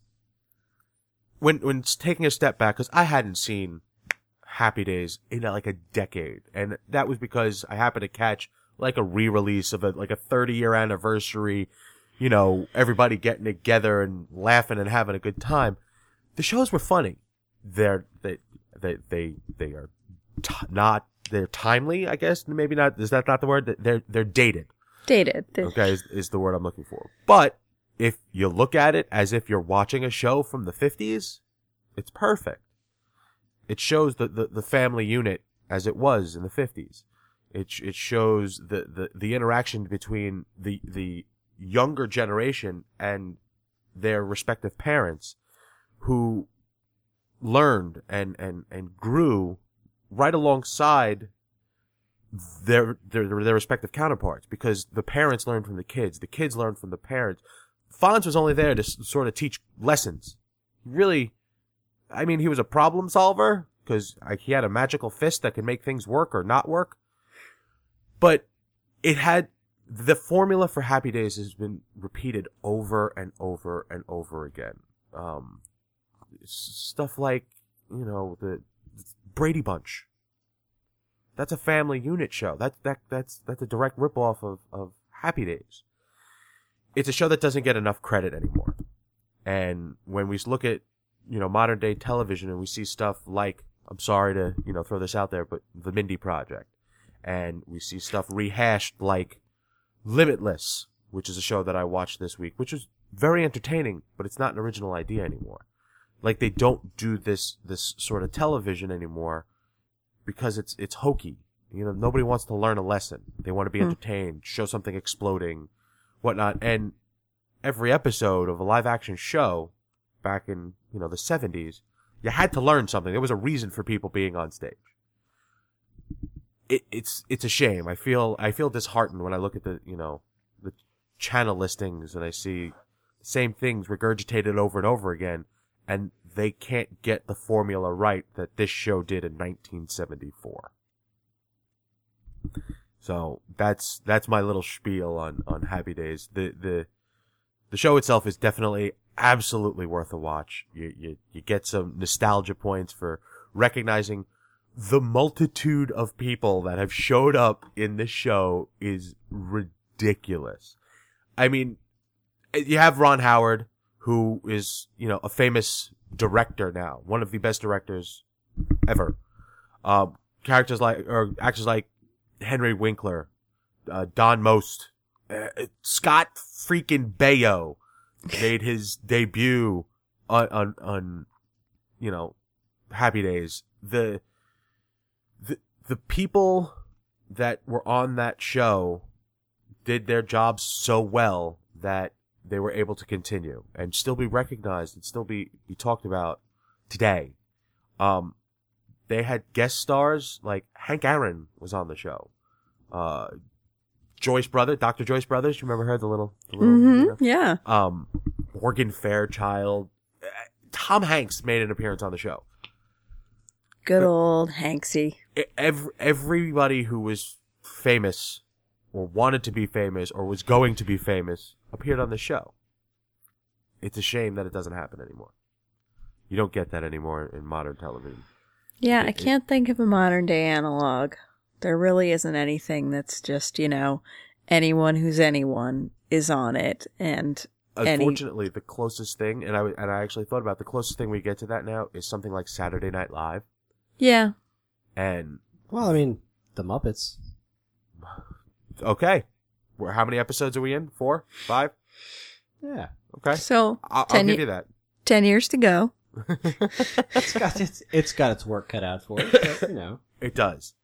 when when it's taking a step back because I hadn't seen Happy Days in uh, like a decade, and that was because I happened to catch like a re-release of a like a 30 year anniversary. You know, everybody getting together and laughing and having a good time. The shows were funny. They're they they they they are t- not they're timely. I guess maybe not. Is that not the word? They're they're dated Dated. okay is, is the word i'm looking for but if you look at it as if you're watching a show from the 50s it's perfect it shows the, the, the family unit as it was in the 50s it, it shows the, the, the interaction between the, the younger generation and their respective parents who learned and, and, and grew right alongside their, their their respective counterparts because the parents learned from the kids, the kids learned from the parents. Fonz was only there to sort of teach lessons. Really, I mean, he was a problem solver because he had a magical fist that could make things work or not work. But it had the formula for Happy Days has been repeated over and over and over again. Um, stuff like you know the Brady Bunch. That's a family unit show. That that that's that's a direct ripoff of of Happy Days. It's a show that doesn't get enough credit anymore. And when we look at you know modern day television and we see stuff like I'm sorry to you know throw this out there, but the Mindy Project, and we see stuff rehashed like Limitless, which is a show that I watched this week, which was very entertaining, but it's not an original idea anymore. Like they don't do this this sort of television anymore because it's it's hokey. You know, nobody wants to learn a lesson. They want to be hmm. entertained, show something exploding, whatnot. And every episode of a live action show back in you know the seventies, you had to learn something. There was a reason for people being on stage. It, it's it's a shame. I feel I feel disheartened when I look at the you know the channel listings and I see the same things regurgitated over and over again, and they can't get the formula right that this show did in 1974. So that's that's my little spiel on on Happy Days. The the the show itself is definitely absolutely worth a watch. You you you get some nostalgia points for recognizing the multitude of people that have showed up in this show is ridiculous. I mean, you have Ron Howard, who is, you know, a famous director now, one of the best directors ever. Um, characters like, or actors like Henry Winkler, uh, Don Most, uh, Scott freaking Baio made his debut on, on, on, you know, Happy Days. The, the, the people that were on that show did their jobs so well that they were able to continue and still be recognized and still be, be talked about today. Um, they had guest stars like Hank Aaron was on the show. Uh, Joyce Brother, Dr. Joyce Brothers, you remember her, the little, the little, hmm you know? Yeah. um, Morgan Fairchild. Uh, Tom Hanks made an appearance on the show. Good old Hanksy. Every, everybody who was famous or wanted to be famous or was going to be famous appeared on the show. It's a shame that it doesn't happen anymore. You don't get that anymore in modern television. Yeah, It- I can't think of a modern day analog. There really isn't anything that's just, you know, anyone who's anyone is on it. And Any- Unfortunately, the closest thing, and I w- and I actually thought about the closest thing we get to that now is something like Saturday Night Live, yeah, and Well, I mean, the Muppets. okay, Where- how many episodes are we in? Four, five? Yeah, Okay, so I'll, I'll 10, give you that. 10 years to go. it's got its it's got its work cut out for it. But, you know, It does,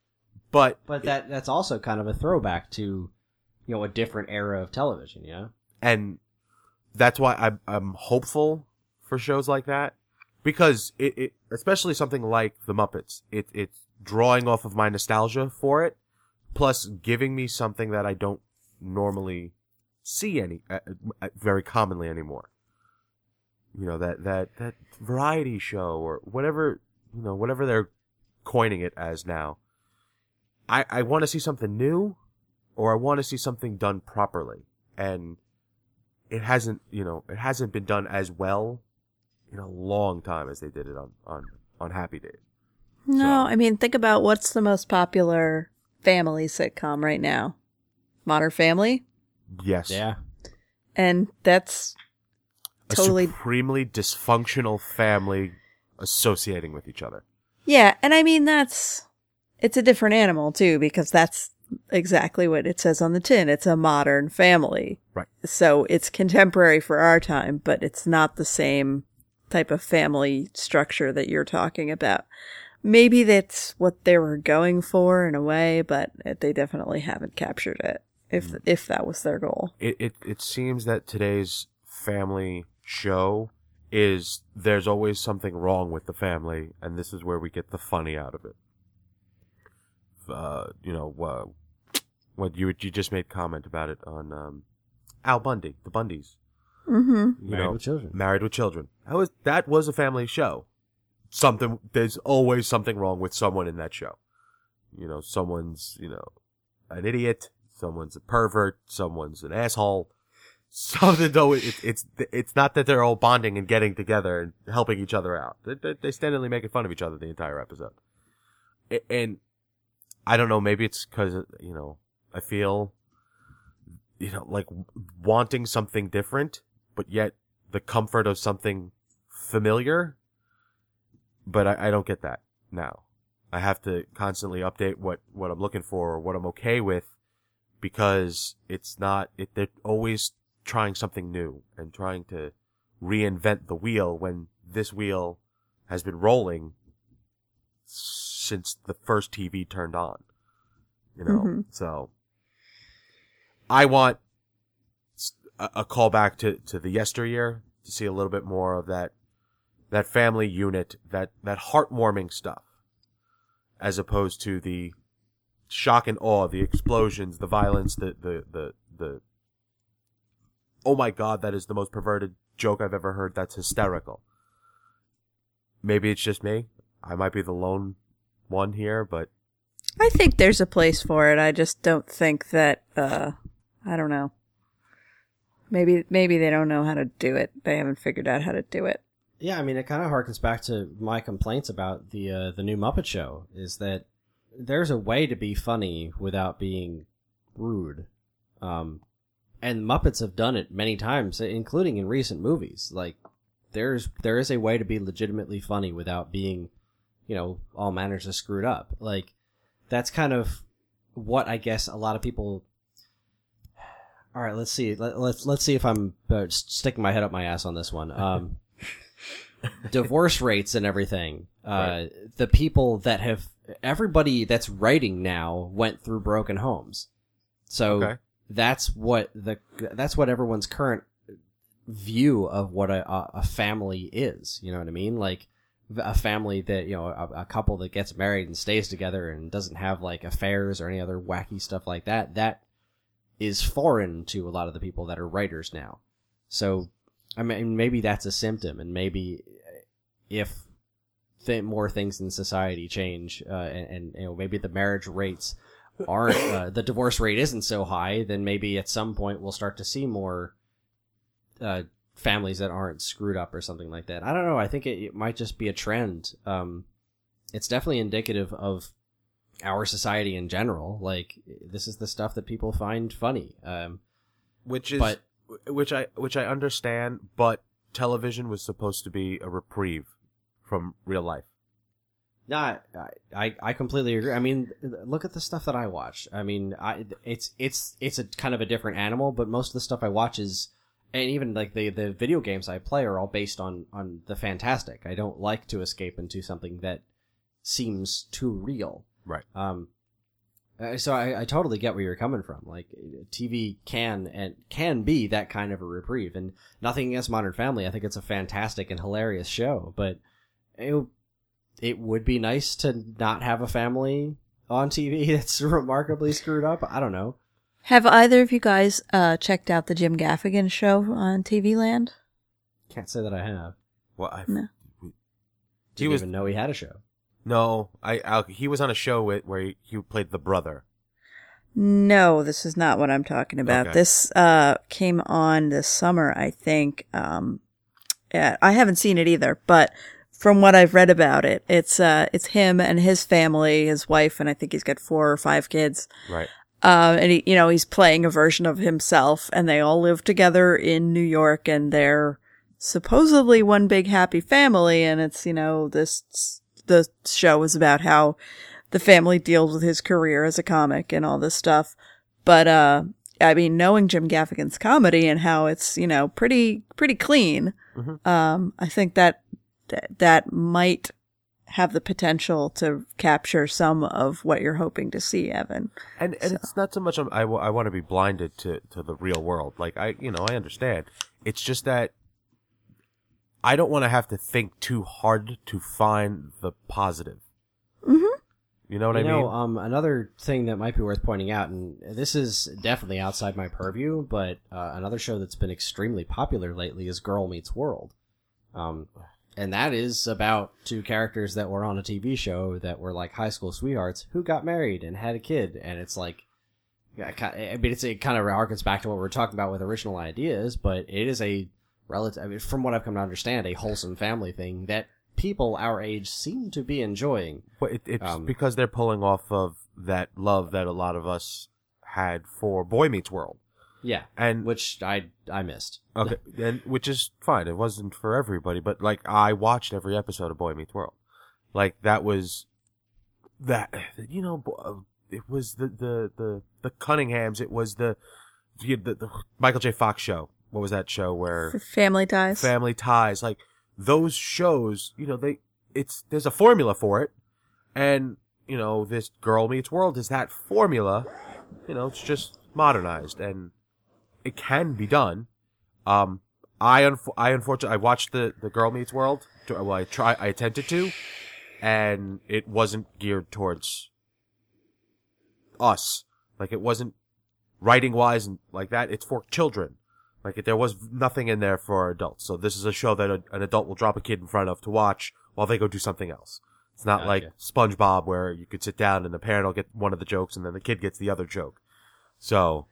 but but that that's also kind of a throwback to you know a different era of television. You know, and that's why I'm I'm hopeful for shows like that because it, it especially something like the Muppets it it's drawing off of my nostalgia for it plus giving me something that I don't normally see any uh, uh, very commonly anymore you know that that that variety show or whatever you know whatever they're coining it as now. I I want to see something new, or I want to see something done properly, and it hasn't you know it hasn't been done as well in a long time as they did it on on on Happy Days. No, So- I mean, think about what's the most popular family sitcom right now Modern Family. Yes, Yeah. And that's a totally- supremely dysfunctional family associating with each other. Yeah, and I mean that's it's a different animal too because that's exactly what it says on the tin. It's a modern family. Right. So it's contemporary for our time, but it's not the same type of family structure that you're talking about. Maybe that's what they were going for in a way, but they definitely haven't captured it. If if that was their goal. it, it it seems that today's family show is there's always something wrong with the family, and this is where we get the funny out of it. Uh, you know, uh, what you you just made comment about it on um, Al Bundy, the Bundys. Mm-hmm. You Married know, with Children. Married with Children. That was that was a family show. Something there's always something wrong with someone in that show. You know, someone's you know an idiot, someone's a pervert, someone's an asshole. Something though, it's it's it's not that they're all bonding and getting together and helping each other out. They, they, they steadily making fun of each other the entire episode. And I don't know, maybe it's because you know I feel you know like wanting something different, but yet the comfort of something familiar. But I, I don't get that now. I have to constantly update what, what I'm looking for or what I'm okay with because it's not, it, they're always trying something new and trying to reinvent the wheel when this wheel has been rolling since the first TV turned on. You know, Mhm. so I want a callback to, to the yesteryear to see a little bit more of that, that family unit, that, that heartwarming stuff as opposed to the shock and awe, the explosions, the violence, the, the, the, the, oh my god, that is the most perverted joke I've ever heard. That's hysterical. Maybe it's just me. I might be the lone one here, but I think there's a place for it. I just don't think that uh I don't know. Maybe maybe they don't know how to do it. They haven't figured out how to do it. Yeah, I mean, it kind of harkens back to my complaints about the uh, the new Muppet Show. Is that there's a way to be funny without being rude, um, and Muppets have done it many times, including in recent movies. Like there's there is a way to be legitimately funny without being, you know, all manners of screwed up. Like that's kind of what I guess a lot of people. All right, let's see. Let, let's let's see if I'm uh, sticking my head up my ass on this one. Um, divorce rates and everything. Uh, the people that have everybody that's writing now went through broken homes, so Okay. that's what the that's what everyone's current view of what a, a, family is. You know what I mean? Like a family that you know a, a couple that gets married and stays together and doesn't have like affairs or any other wacky stuff like that. That is foreign to a lot of the people that are writers now. So I mean, maybe that's a symptom, and maybe if th- more things in society change, uh, and, and you know maybe the marriage rates aren't, uh, the divorce rate isn't so high, then maybe at some point we'll start to see more uh, families that aren't screwed up or something like that. I don't know. I think it, it might just be a trend. Um, it's definitely indicative of our society in general. Like this is the stuff that people find funny. Um, which is But- which I which I understand, but television was supposed to be a reprieve from real life. No, I, I I completely agree. I mean, look at the stuff that I watch. I mean, I it's it's it's a kind of a different animal, but most of the stuff I watch is, and even like the the video games I play are all based on on the fantastic. I don't like to escape into something that seems too real. Right. Um, uh, so I, I totally get where you're coming from. Like TV can and can be that kind of a reprieve, and nothing against Modern Family. I think it's a fantastic and hilarious show, but it it would be nice to not have a family on TV that's remarkably screwed up. I don't know. Have either of you guys uh checked out the Jim Gaffigan show on TV Land? Can't say that I have. Well, I No. He Didn't was- even know he had a show. no, I, I he was on a show with, where he, he played the brother. No, this is not what I'm talking about. Okay. This uh came on this summer, I think. Um yeah, I haven't seen it either, but from what I've read about it, it's uh it's him and his family, his wife, and I think he's got four or five kids. Right. Um, and he, you know, he's playing a version of himself and they all live together in New York and they're supposedly one big happy family. And it's, you know, this, the show is about how the family deals with his career as a comic and all this stuff. But, uh, I mean, knowing Jim Gaffigan's comedy and how it's, you know, pretty, pretty clean. Um, I think that, that, that might have the potential to capture some of what you're hoping to see, Evan. And and it's not so much I'm, I, I want to be blinded to, to the real world. Like I, you know, I understand. It's just that I don't want to have to think too hard to find the positive. Mm-hmm. You know what you I know, mean? um, another thing that might be worth pointing out, and this is definitely outside my purview, but uh, another show that's been extremely popular lately is Girl Meets World. Um, and that is about two characters that were on a TV show that were like high school sweethearts who got married and had a kid, and it's like, I mean, it's, it kind of harkens back to what we are talking about with original ideas, but it is a relative, I mean, from what I've come to understand, a wholesome family thing that people our age seem to be enjoying. But it, it's um, because they're pulling off of that love that a lot of us had for Boy Meets World. Yeah, And which I I missed. Okay, and which is fine. It wasn't for everybody, but like I watched every episode of Boy Meets World. Like that was that you know uh, it was the the the the Cunninghams. It was the the, the, the Michael J. Fox show. What was that show where Family ties. Family Ties? Like those shows, you know, they it's there's a formula for it, and you know this Girl Meets World is that formula. You know, it's just modernized and it can be done. Um, I unf- I unfortunately I watched the the Girl Meets World. Well, I try I attempted to, and it wasn't geared towards us. Like it wasn't writing wise and like that. It's for children. Like it, there was nothing in there for adults. So this is a show that a, an adult will drop a kid in front of to watch while they go do something else. It's not like SpongeBob where you could sit down and the parent will get one of the jokes and then the kid gets the other joke. So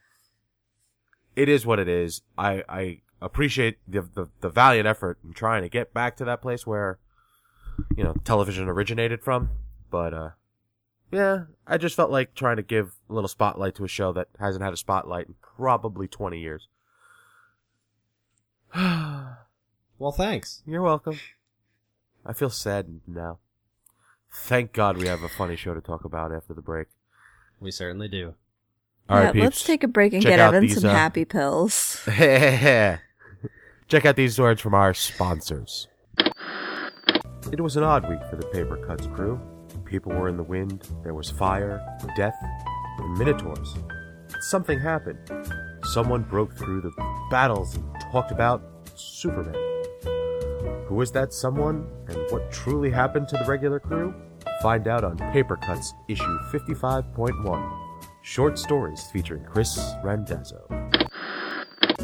it is what it is. I, I appreciate the, the, the valiant effort in trying to get back to that place where, you know, television originated from. But, uh, yeah, I just felt like trying to give a little spotlight to a show that hasn't had a spotlight in probably 20 years. Well, thanks. You're welcome. I feel sad now. Thank God we have a funny show to talk about after the break. We certainly do. All right, yeah, let's take a break and get Evan these, some uh, happy pills. Check out these words from our sponsors. It was an odd week for the Paper Cuts crew. People were in the wind, there was fire, death, and minotaurs. Something happened. Someone broke through the battles and talked about Superman. Who was that someone, and what truly happened to the regular crew? Find out on Paper Cuts, issue 55.1. Short stories featuring Chris Randazzo.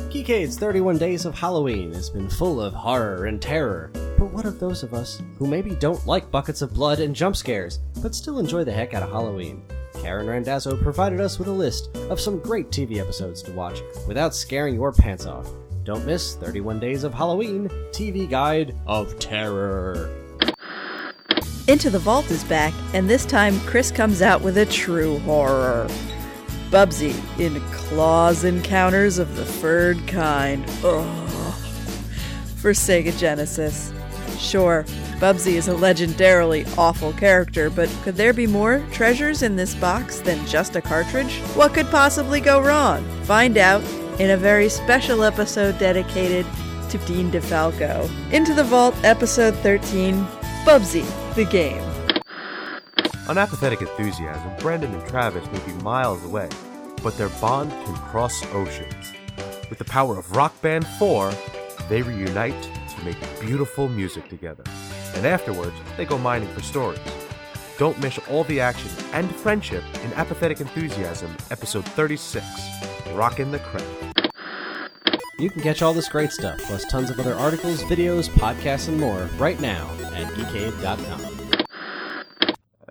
Geekade's 31 Days of Halloween has been full of horror and terror. But what of those of us who maybe don't like buckets of blood and jump scares, but still enjoy the heck out of Halloween? Karen Randazzo provided us with a list of some great TV episodes to watch without scaring your pants off. Don't miss 31 Days of Halloween TV Guide of Terror. Into the Vault is back, and this time Chris comes out with a true horror. Bubsy in Claws Encounters of the Furred Kind. Ugh. For Sega Genesis. Sure, Bubsy is a legendarily awful character, but could there be more treasures in this box than just a cartridge? What could possibly go wrong? Find out in a very special episode dedicated to Dean DeFalco. Into the Vault, episode 13 Bubsy, the game. On apathetic enthusiasm, Brandon and Travis may be miles away, but their bond can cross oceans. With the power of Rock Band 4, they reunite to make beautiful music together. And afterwards, they go mining for stories. Don't miss all the action and friendship in Apathetic Enthusiasm, episode 36 Rockin' the Crank. You can catch all this great stuff, plus tons of other articles, videos, podcasts, and more right now at geekade.com.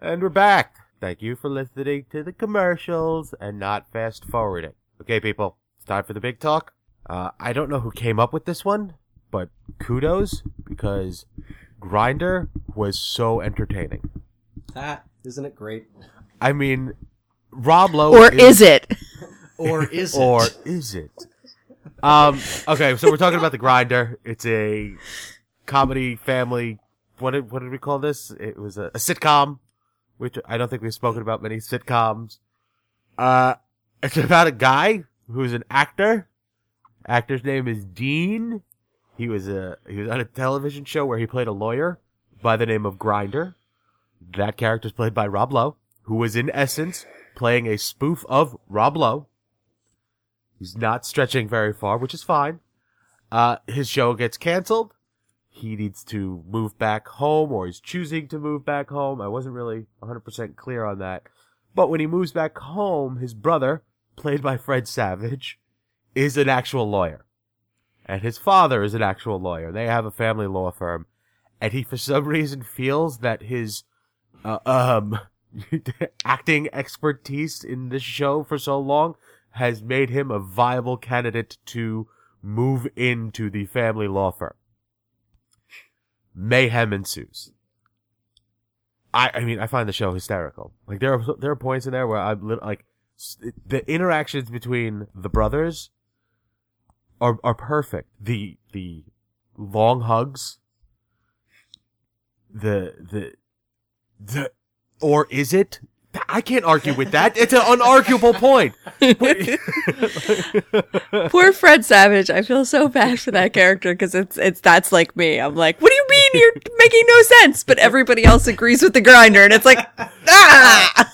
And we're back. Thank you for listening to the commercials and not fast forwarding. Okay, people, it's time for the big talk. Uh, I don't know who came up with this one, but kudos because Grinder was so entertaining. Ah, isn't it great? I mean, Rob Lowe Or is it? Or is it? or is it? Um. Okay, so we're talking about the Grinder. It's a comedy family. What did what did we call this? It was a, a sitcom, which I don't think we've spoken about many sitcoms. Uh, it's about a guy who's an actor. Actor's name is Dean. He was a he was on a television show where he played a lawyer by the name of Grinder. That character character's played by Rob Lowe, who was in essence playing a spoof of Rob Lowe. He's not stretching very far, which is fine. Uh, his show gets canceled. He needs to move back home, or he's choosing to move back home. I wasn't really 100% clear on that. But when he moves back home, his brother, played by Fred Savage, is an actual lawyer. And his father is an actual lawyer. They have a family law firm. And he, for some reason, feels that his, uh, um, acting expertise in this show for so long has made him a viable candidate to move into the family law firm. Mayhem ensues. I, I mean, I find the show hysterical. Like there are there are points in there where I'm like the interactions between the brothers are are perfect. The the long hugs, the the the or is it? I can't argue with that. It's an unarguable point. Poor Fred Savage. I feel so bad for that character because it's it's that's like me. I'm like, what do you mean you're making no sense? But everybody else agrees with the grinder, and it's like, ah.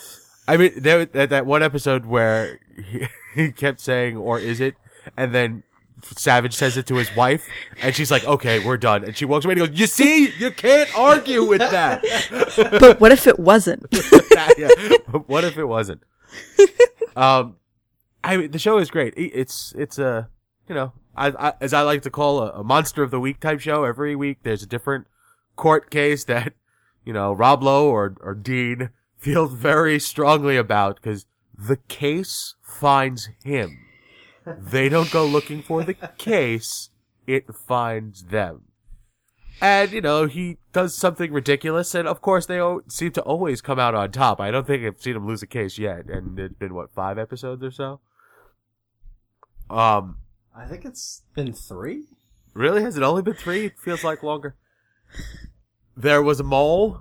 I mean, that, that one episode where he, he kept saying, "Or is it?" and then Savage says it to his wife, and she's like, "Okay, we're done." And she walks away and goes, "You see, you can't argue with that." But what if it wasn't? yeah. But what if it wasn't? Um, I mean, the show is great. It's it's a you know, I, I as I like to call a, a monster of the week type show. Every week there's a different court case that you know Rob Lowe or or Dean feels very strongly about because the case finds him. They don't go looking for the case; it finds them. And, you know, he does something ridiculous, and of course they o- seem to always come out on top. I don't think I've seen him lose a case yet, and it's been, what, five episodes or so? Um, I think it's been three. really? Has it only been three? It feels like longer. There was a mole.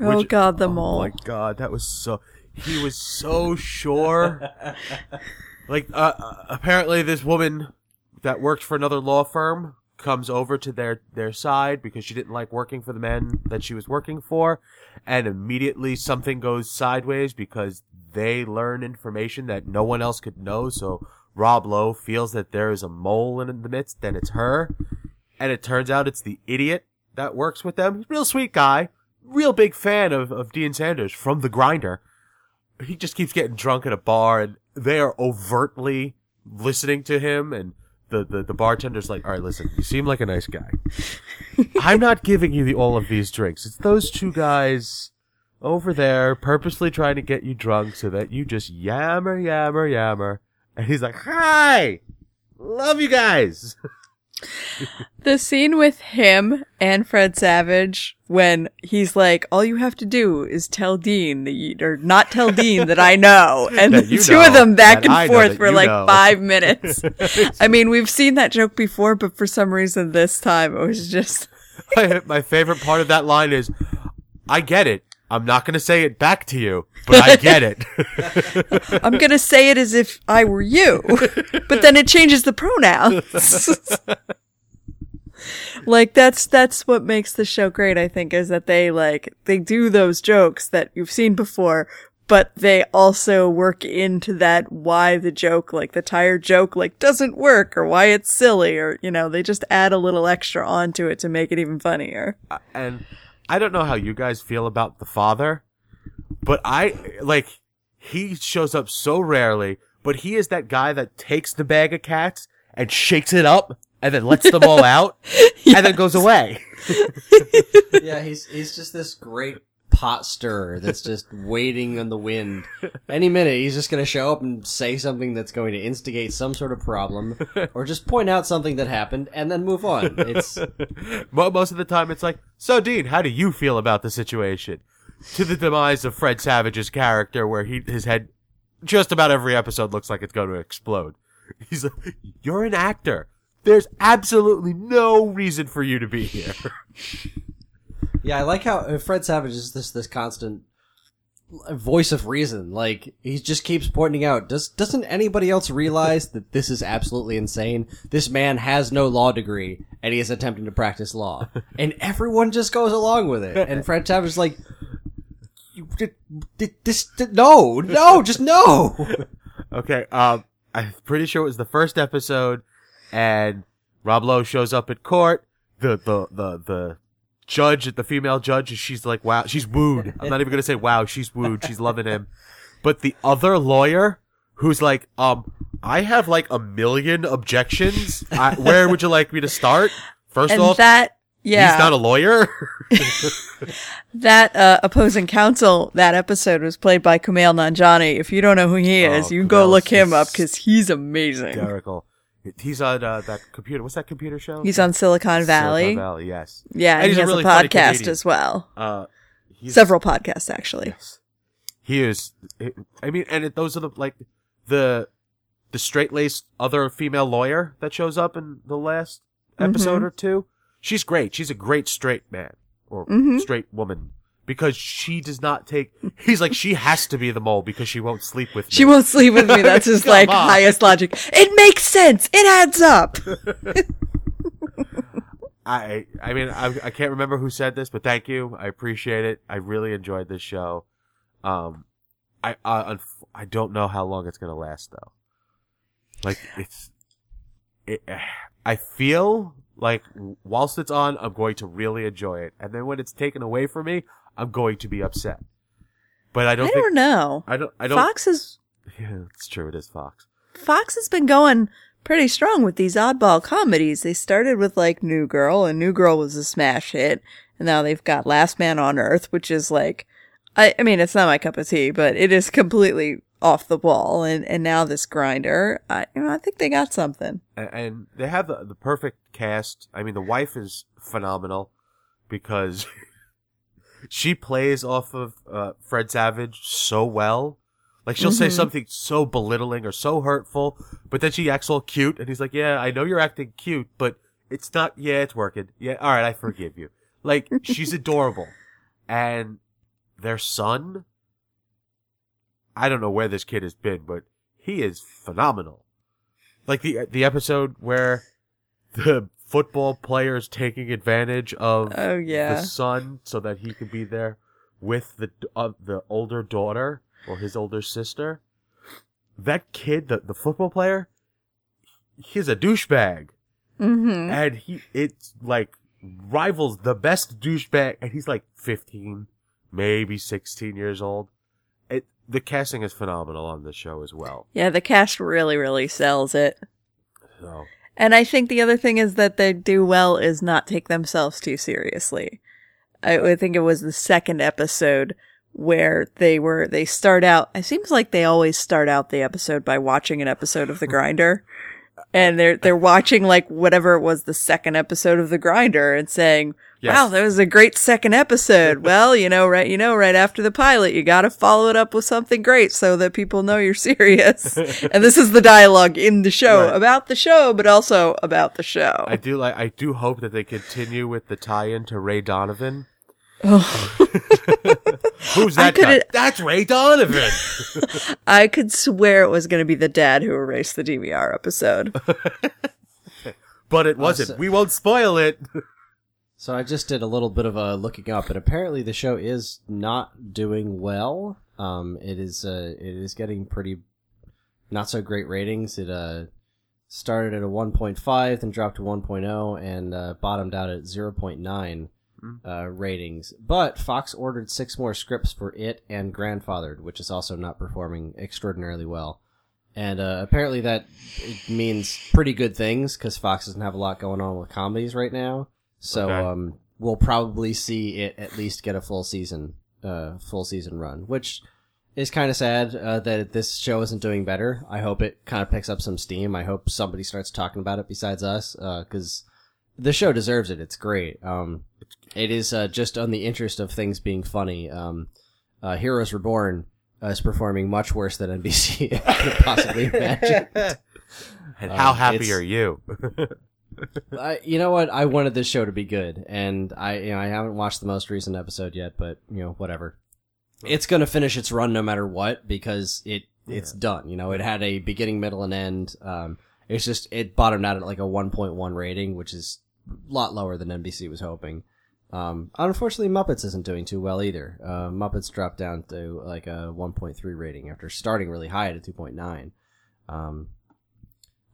oh Which- God, the Oh mole. my god, that was so. He was so sure. like, uh, apparently, this woman that worked for another law firm comes over to their their side because she didn't like working for the men that she was working for, and immediately something goes sideways because they learn information that no one else could know. So Rob Lowe feels that there is a mole in the midst, and it's her, and it turns out it's the idiot that works with them. Real sweet guy, real big fan of, of Dean Sanders from The Grinder. He just keeps getting drunk at a bar and they are overtly listening to him and the, the, the bartender's like, all right, listen, you seem like a nice guy. I'm not giving you the, all of these drinks. It's those two guys over there purposely trying to get you drunk so that you just yammer, yammer, yammer. And he's like, hi! Love you guys! The scene with him and Fred Savage when he's like, "All you have to do is tell Dean that you, or not tell Dean that I know," and the two know, of them back and forth for like know. five minutes. I mean, we've seen that joke before, but for some reason this time it was just my favorite part of that line is, I get it. I'm not gonna say it back to you, but I get it. I'm gonna say it as if I were you, but then it changes the pronouns. like that's that's what makes the show great. I think is that they like they do those jokes that you've seen before, but they also work into that why the joke, like the tire joke, like doesn't work or why it's silly or you know they just add a little extra onto it to make it even funnier. Uh, and I don't know how you guys feel about the father, but I like he shows up so rarely, but he is that guy that takes the bag of cats and shakes it up and then lets them all out and then goes away. yeah, he's he's just this great pot stirrer that's just waiting on the wind. Any minute, he's just going to show up and say something that's going to instigate some sort of problem, or just point out something that happened and then move on. It's Mo- Most of the time, it's like, so Dean, how do you feel about the situation? To the demise of Fred Savage's character, where he his head just about every episode looks like it's going to explode. He's like, you're an actor. There's absolutely no reason for you to be here. Yeah, I like how uh, Fred Savage is this this constant voice of reason. Like he just keeps pointing out, does doesn't anybody else realize that this is absolutely insane? This man has no law degree and he is attempting to practice law, and everyone just goes along with it. And Fred Savage is like, you, did, did, this, no, no, just no. Okay, um, I'm pretty sure it was the first episode, and Rob Lowe shows up at court. The the the the judge, the female judge, she's like, wow, she's wooed. I'm not even gonna say wow, she's wooed. She's loving him. But the other lawyer, who's like, um, I have like a million objections. I, where would you like me to start? First and off, that yeah, he's not a lawyer. that uh, opposing counsel that episode was played by Kumail Nanjiani. If you don't know who he is, Oh, you can go look him up because he's amazing. Hysterical. He's on uh, that computer. What's that computer show? He's on Silicon Valley. Silicon Valley. Yes. Yeah, and, he a has really a podcast as well. Uh, Several podcasts actually. He is. I mean, and it, those are the like the the straight laced other female lawyer that shows up in the last episode Mm-hmm. or two. She's great. She's a great straight man or Mhm. straight woman because she does not take. He's like she has to be the mole because she won't sleep with me. She won't sleep with me. That's his like on. highest logic. It makes sense. It adds up. I I mean I I can't remember who said this, but thank you. I appreciate it. I really enjoyed this show. Um, I uh, unf- I don't know how long it's gonna last though. Like it's, it, I feel like whilst it's on, I'm going to really enjoy it, and then when it's taken away from me, I'm going to be upset. But I don't I don't, know. I don't I don't. Fox is Yeah, it's true. It is Fox. Fox has been going pretty strong with these oddball comedies. They started with like New Girl, and New Girl was a smash hit, and now they've got Last Man on Earth, which is like, I, I mean, it's not my cup of tea, but it is completely off the wall. And and now this Grinder, I you know, I think they got something. A- and they have the, the perfect cast. I mean, the wife is phenomenal because she plays off of uh, Fred Savage so well. Like she'll say Mhm. something so belittling or so hurtful, but then she acts all cute, and he's like, "Yeah, I know you're acting cute, but it's not. Yeah, it's working. Yeah, all right, I forgive you." Like she's adorable, and their son. I don't know where this kid has been, but he is phenomenal like the the episode where the football players taking advantage of Oh yeah, the son so that he could be there with the uh, the older daughter or his older sister. That kid, the the football player, he's a douchebag, mm-hmm. and he it's like rivals the best douchebag, and he's like fifteen, maybe sixteen years old. It the casting is phenomenal on this show as well. yeah. The cast really, really sells it. So And I think the other thing is that they do well is not take themselves too seriously. I, think it was the second episode where they were, they start out, it seems like they always start out the episode by watching an episode of The Grinder. And they're, they're watching like whatever was the second episode of The Grinder and saying, Yes. wow, that was a great second episode. well, you know, right, you know, right after the pilot, you gotta follow it up with something great so that people know you're serious. and this is the dialogue in the show Right. about the show, but also about the show. I do like. I do hope that they continue with the tie-in to Ray Donovan. Oh. Who's that guy? That's Ray Donovan. I could swear it was going to be the dad who erased the DVR episode. but it wasn't. so- we won't spoil it. So I just did a little bit of a looking up, and apparently the show is not doing well. Um, it is uh, it is getting pretty not so great ratings. It uh started at a 1.5, then dropped to 1.0, and uh, bottomed out at 0.9 uh, ratings. But Fox ordered six more scripts for it and Grandfathered, which is also not performing extraordinarily well. and uh, apparently that means pretty good things because Fox doesn't have a lot going on with comedies right now. So Okay. um, we'll probably see it at least get a full season, uh, full season run, which is kind of sad uh, that this show isn't doing better. I hope it kind of picks up some steam. I hope somebody starts talking about it besides us because the show deserves it. It's great. Um, it is uh, just on the interest of things being funny. Um, uh, Heroes Reborn uh, is performing much worse than NBC could possibly imagine. And how Um, happy it's- are you? I, you know what? I wanted this show to be good, and I, you know, I haven't watched the most recent episode yet, but you know, whatever. It's gonna finish its run no matter what because it it's done. You know, it had a beginning, middle, and end. Um, it's just it bottomed out at like a 1.1 rating, which is a lot lower than NBC was hoping. Um, unfortunately, Muppets isn't doing too well either. Uh, Muppets dropped down to like a 1.3 rating after starting really high at a 2.9. Um,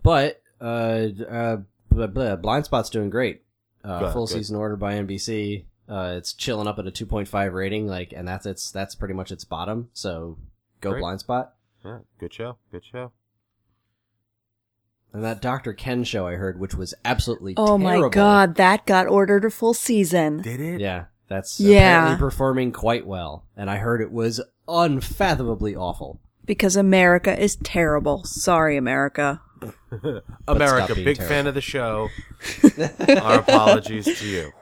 but uh, uh, blah, blah, Blind Spot's doing great. Uh, Good, full good. season order by NBC. Uh, it's chilling up at a 2.5 rating, like, and that's its that's pretty much its bottom. So go Great. Blind Spot. yeah, good show. Good show. And that Dr. Ken show I heard, which was absolutely Oh my god, that got ordered a full season. Did it? Yeah, that's Yeah. apparently performing quite well, and I heard it was unfathomably awful. Because America is terrible. Sorry, America. America, big terrible. fan of the show. Our apologies to you.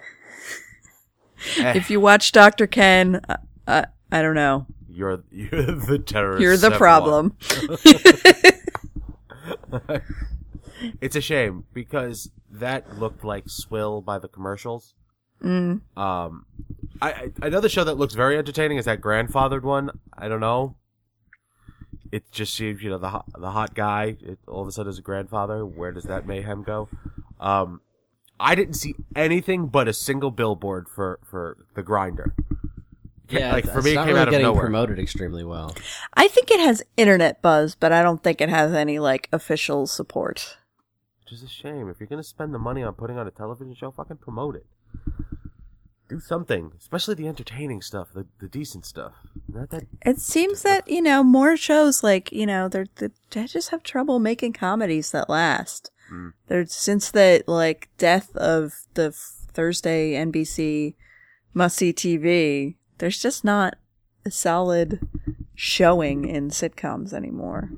Eh, If you watch Dr. Ken, uh, uh, I don't know. you're you're the terrorist. You're the problem. It's a shame because that looked like Swill by the commercials. Mm. Um, I, I another show that looks very entertaining is that grandfathered one. I don't know. It just seems you know the hot, the hot guy it, all of a sudden is a grandfather. Where does that mayhem go? Um, I didn't see anything but a single billboard for for the grinder. Yeah, like for me, it came really out of getting nowhere. promoted extremely well. I think it has internet buzz, but I don't think it has any like official support. Which is a shame. If you're gonna spend the money on putting on a television show, fucking promote it. Do something, especially the entertaining stuff, the the decent stuff. Not that It seems that you know more shows like you know they're, they they just have trouble making comedies that last. Mm. They're since the like death of the Thursday NBC must see TV. There's just not a solid showing in sitcoms anymore.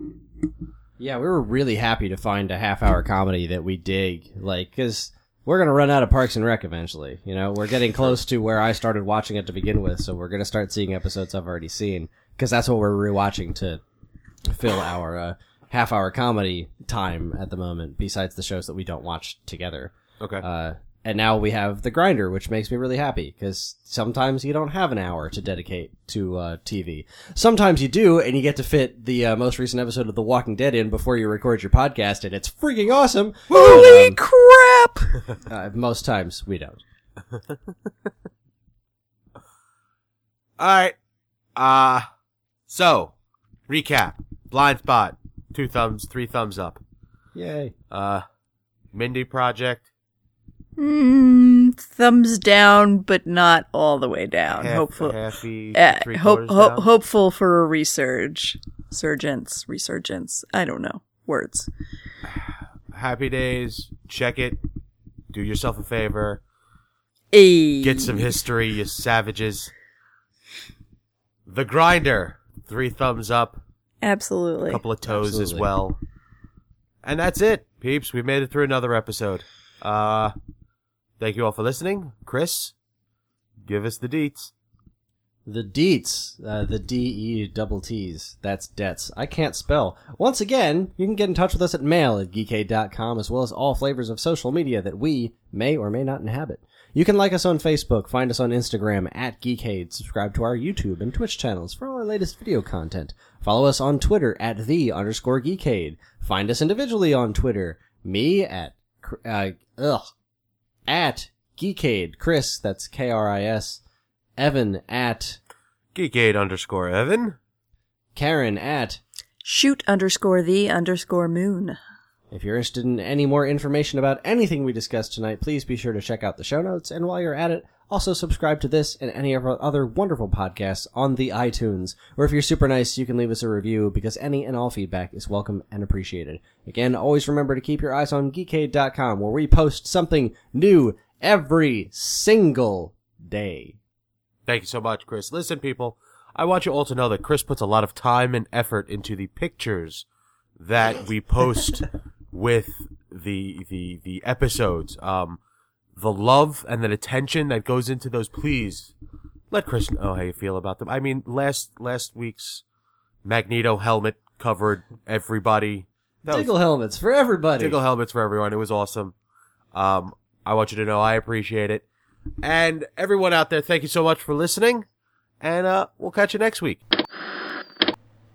Yeah, we were really happy to find a half hour comedy that we dig, like, cause we're gonna run out of Parks and Rec eventually. You know, we're getting close to where I started watching it to begin with, so we're gonna start seeing episodes I've already seen, cause that's what we're rewatching to fill our uh, half hour comedy time at the moment. Besides the shows that we don't watch together. okay. Uh, and now we have the grinder, which makes me really happy because sometimes you don't have an hour to dedicate to uh, TV. Sometimes you do, and you get to fit the uh, most recent episode of The Walking Dead in before you record your podcast, and it's freaking awesome. Holy Um, crap! uh, most times we don't. All right. Uh so recap. Blind spot. Two thumbs, three thumbs up. Yay! Uh Mindy Project. Mm, thumbs down, but not all the way down. Half, Hopeful, halfy, uh, three hope, ho- down. hopeful for a resurge, surgence, resurgence. I don't know words. Happy days. Check it. Do yourself a favor. A Get some history, you savages. The Grinder. Three thumbs up. absolutely. A couple of toes as well. And that's it, peeps. We made it through another episode. Uh, thank you all for listening. Kris, give us the deets. The deets, uh, the D E double T's. That's debts. I can't spell. Once again, you can get in touch with us at mail at geekade.com as well as all flavors of social media that we may or may not inhabit. You can like us on Facebook, find us on Instagram at Geekade, subscribe to our YouTube and Twitch channels for all our latest video content. Follow us on Twitter at the underscore Geekade. Find us individually on Twitter. Me at, uh, ugh, at Geekade. Kris, that's K-R-I-S. Evan at Geekade underscore Evan. Karen at Shoot underscore the underscore moon. If you're interested in any more information about anything we discussed tonight, please be sure to check out the show notes. And while you're at it, also subscribe to this and any of our other wonderful podcasts on the iTunes. Or if you're super nice, you can leave us a review because any and all feedback is welcome and appreciated. Again, always remember to keep your eyes on geekade.com where we post something new every single day. Thank you so much, Kris. Listen, people, I want you all to know that Kris puts a lot of time and effort into the pictures that we post with the the the episodes. Um, the love and the attention that goes into those. Please let Kris know how you feel about them. I mean, last last week's Magneto helmet covered everybody. That was- helmets for everybody. Diggle helmets for everyone. It was awesome. Um, I want you to know I appreciate it. And everyone out there, thank you so much for listening. And uh, we'll catch you next week.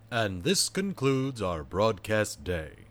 And this concludes our broadcast day.